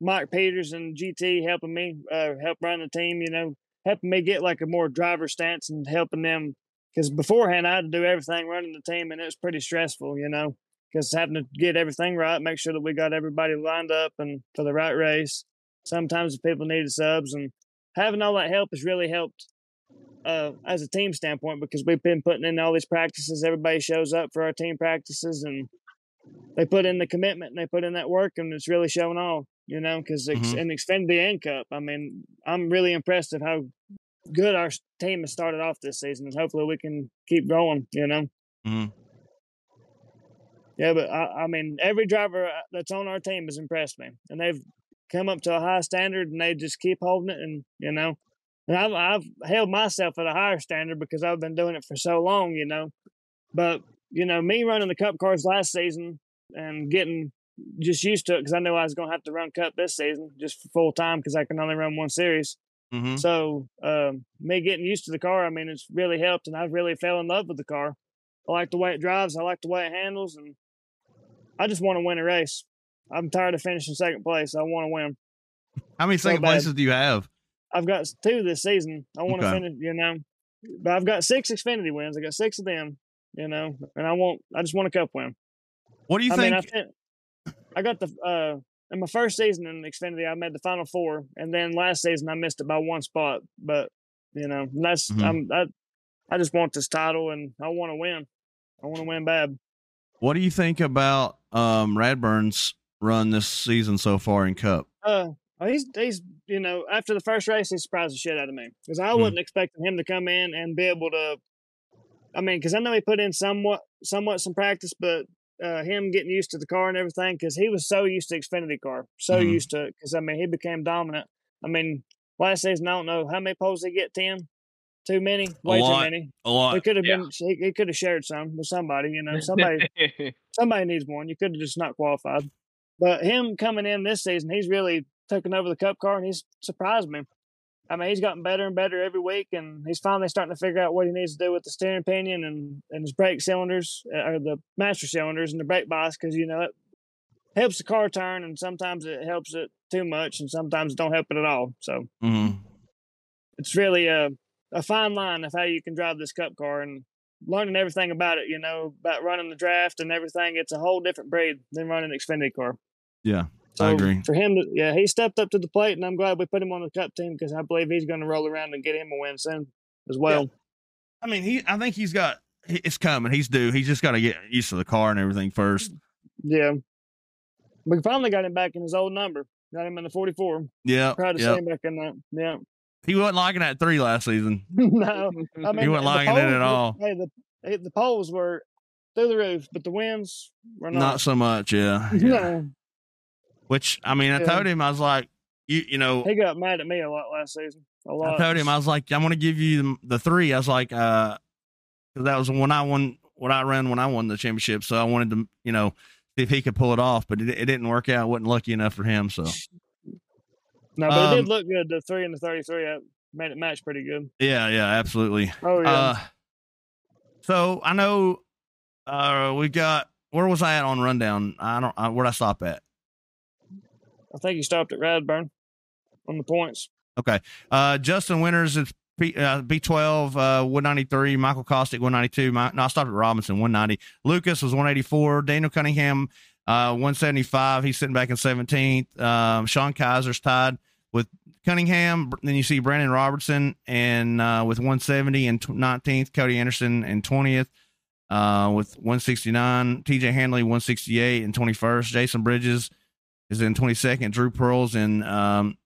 Mike Peters and GT helping me uh, help run the team. You know, helping me get like a more driver stance and helping them. Because beforehand, I had to do everything running the team, and it was pretty stressful. You know, because having to get everything right, make sure that we got everybody lined up and for the right race. Sometimes the people needed subs, and having all that help has really helped uh, as a team standpoint because we've been putting in all these practices. Everybody shows up for our team practices and they put in the commitment and they put in that work and it's really showing off, you know, because Mhm. in Xfinity and Cup, I mean, I'm really impressed of how good our team has started off this season and hopefully we can keep going, you know. Mhm. Yeah, but I, I mean, every driver uh, that's on our team has impressed me, and they've come up to a high standard, and they just keep holding it, and you know, and I've I've held myself at a higher standard because I've been doing it for so long, you know. But you know, me running the Cup cars last season and getting just used to it because I knew I was going to have to run Cup this season just full time because I can only run one series. Mhm. So um, me getting used to the car, I mean, it's really helped, and I've really fell in love with the car. I like the way it drives. I like the way it handles, and I just want to win a race. I'm tired of finishing second place. I want to win. How many So second bad. places do you have? I've got two this season. I want to finish, you know, but I've got six Xfinity wins. I got six of them, you know, and I want. I just want a Cup win. What do you I think? mean, I think I got the uh in my first season in Xfinity, I made the final four, and then last season I missed it by one spot. But you know, that's Mhm. I'm I, I just want this title, and I want to win. I want to win bad. what do you think about um, Radburn's run this season so far in Cup? Uh, he's he's you know after the first race, he surprised the shit out of me because I Hmm. wasn't expecting him to come in and be able to. I mean, because I know he put in somewhat somewhat some practice, but uh, him getting used to the car and everything because he was so used to Xfinity car, so Mhm. used to it. Because I mean, he became dominant. I mean, last season I don't know how many poles he get. Ten, too many, way too many. A lot. He could have Yeah. been. He, he could have shared some with somebody. You know, somebody somebody needs one. You could have just not qualified. But him coming in this season, he's really taken over the cup car and he's surprised me. I mean, he's gotten better and better every week, and he's finally starting to figure out what he needs to do with the steering pinion and, and his brake cylinders, uh, or the master cylinders and the brake bias, because, you know, it helps the car turn, and sometimes it helps it too much, and sometimes it don't help it at all. So Mhm. it's really a, a fine line of how you can drive this cup car and learning everything about it, you know, about running the draft and everything. It's a whole different breed than running an Xfinity car. Yeah, So I agree. For him, to, yeah, he stepped up to the plate, and I'm glad we put him on the cup team because I believe he's going to roll around and get him a win soon as well. I mean, he. I think he's got. It's coming. He's due. He's just got to get used to the car and everything first. Yeah. We finally got him back in his old number. Got him in the 44. Yeah. Proud to yeah. see him back in that. Yeah. He wasn't liking that three last season. no, I mean He wasn't liking it at all. Hey, the the poles were through the roof, but the wins were Not not. so much, yeah. yeah. No, Which I mean, I told him I was like, you you know, he got mad at me a lot last season. A lot. I told him I was like, I'm gonna give you the, three. I was like, uh, 'cause that was when I won, what I ran when I won the championship. So I wanted to, you know, see if he could pull it off, but it, it didn't work out. wasn't lucky enough for him. So no, but it um, did look good. The three and the thirty-three that made it match pretty good. yeah, yeah, absolutely. Oh yeah. Uh, so I know, uh, we got where was I at on rundown? I don't. I, where'd I stop at? I think he stopped at Radburn on the points. Okay. Uh, Justin Winters is P, uh, B12, uh, 193. Michael Kostick, 192. My, no, I stopped at Robinson, 190. Lucas was 184. Daniel Cunningham, uh, 175. He's sitting back in 17th. Um, Sean Kaiser's tied with Cunningham. Then you see Brandon Robertson and uh, with 170 and 19th. Cody Anderson in 20th uh, with 169. TJ Hanley, 168 and 21st. Jason Bridges is in 22nd. Drew Pearl's in um,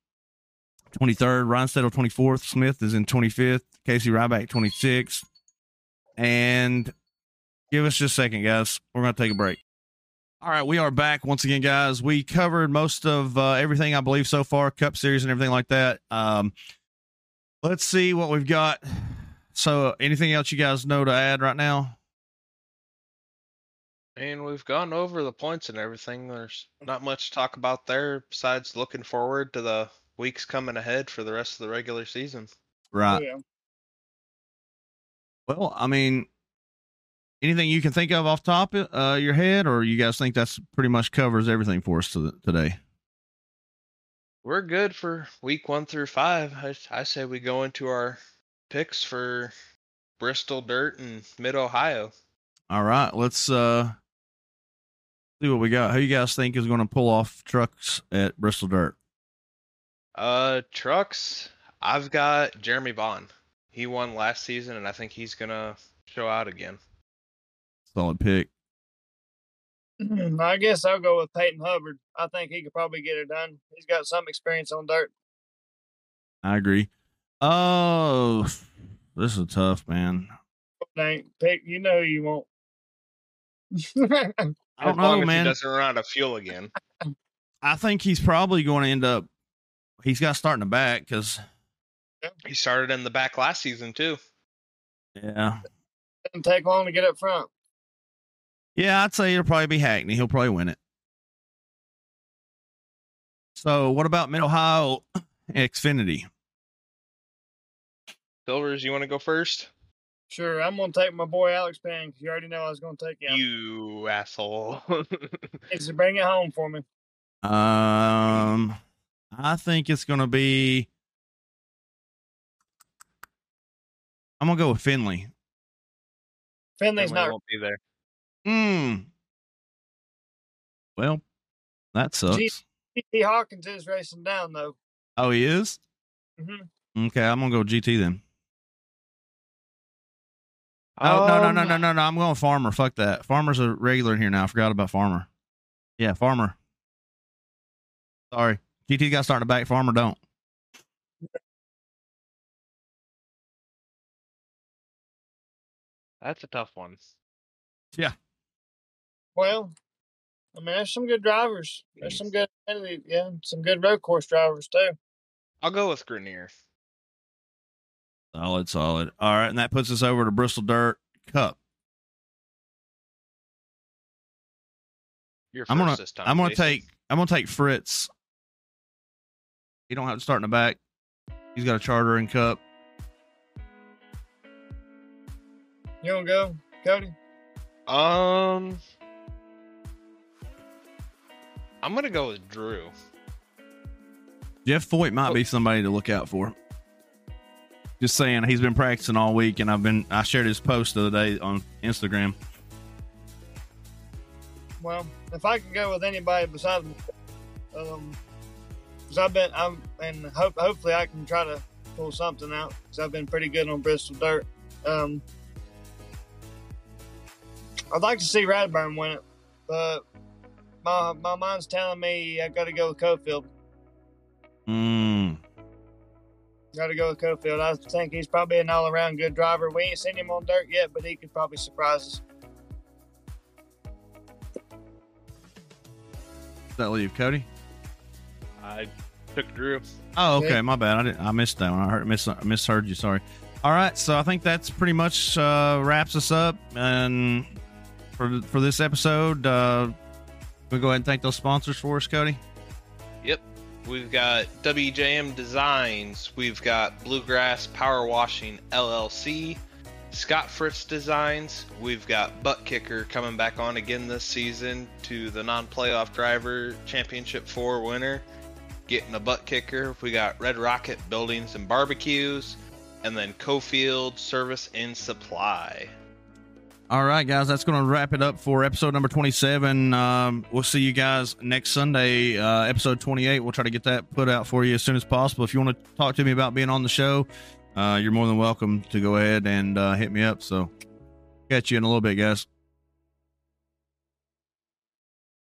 23rd. Ryan Settle 24th. Smith is in 25th. Casey Ryback 26th. And give us just a second, guys. We're going to take a break. All right, we are back once again, guys. We covered most of uh, everything, I believe, so far, Cup Series and everything like that. Um, let's see what we've got. So, anything else you guys know to add right now? And we've gone over the points and everything. There's not much to talk about there besides looking forward to the weeks coming ahead for the rest of the regular season. Right. Oh, yeah. Well, I mean, anything you can think of off top uh, your head, or you guys think that's pretty much covers everything for us to, today? We're good for week one through five. I, I say we go into our picks for Bristol Dirt and Mid Ohio. All right, let's uh see what we got. Who you guys think is going to pull off trucks at Bristol Dirt? Uh, trucks. I've got Jeremy Vaughn. He won last season, and I think he's gonna show out again. Solid pick. I guess I'll go with Peyton Hubbard. I think he could probably get it done. He's got some experience on dirt. I agree. Oh, this is tough, man. Dang, pick. You know who you want. I don't long know, as man. he doesn't run out of fuel again. I think he's probably going to end up. He's got to start in the back because, He started in the back last season too. yeah, Didn't take long to get up front. yeah, I'd say it'll probably be Hackney. He'll probably win it. So, what about Mid Ohio Xfinity? Silvers, you want to go first? Sure, I'm gonna take my boy Alex Payne. 'cause You already know I was gonna take him. You asshole. Needs to bring it home for me. Um, I think it's going to be. I'm gonna go with Finley. Finley's Finley not. won't be there. Hmm. Well, that sucks. Gee. T. Hawkins is racing down though. Oh, he is. hmm Okay, I'm gonna go GT then. Oh no no no no no no! I'm going Farmer. Fuck that. Farmer's a regular in here now. I forgot about Farmer. Yeah, Farmer. Sorry, GT got starting to back. Farmer don't. That's a tough one. Yeah. Well, I mean, there's some good drivers. There's some good, yeah, some good road course drivers too. I'll go with Grenier. Solid, solid. All right, and that puts us over to Bristol Dirt Cup. You're 1st I'm gonna this time. I'm gonna Jason. take I'm gonna take Fritz. He don't have to start in the back. He's got a charter and cup. You want to go, Cody? Um, I'm gonna go with Drew. Jeff Foyt might be somebody to look out for. Just saying, he's been practicing all week, and I've been I shared his post the other day on Instagram. Well, if I could go with anybody besides, um, because I've been, I'm, and hope hopefully I can try to pull something out because I've been pretty good on Bristol Dirt. Um, I'd like to see Radburn win it, but my my mind's telling me I got to go with Cofield. Mm. Got to go with Cofield. I think he's probably an all around good driver. We ain't seen him on dirt yet, but he could probably surprise us. Does that leave Cody? I took Drew. Oh, okay. Okay. My bad. I didn't. I missed that one. I heard mis- misheard you. Sorry. All right. So I think that's pretty much uh, wraps us up, and for for this episode, uh, we go ahead and thank those sponsors for us, Cody. We've got WJM Designs. We've got Bluegrass Power Washing LLC. Scott Fritz Designs. We've got ButtKicker coming back on again this season to the non playoff driver championship four winner. Getting a butt kicker. We got Red Rocket Buildings and Barbecues. And then Cofield Service and Supply. All right, guys, that's going to wrap it up for episode number 27. Um, we'll see you guys next Sunday, uh, episode 28. We'll try to get that put out for you as soon as possible. If you want to talk to me about being on the show, uh, you're more than welcome to go ahead and uh, hit me up. So, catch you in a little bit, guys.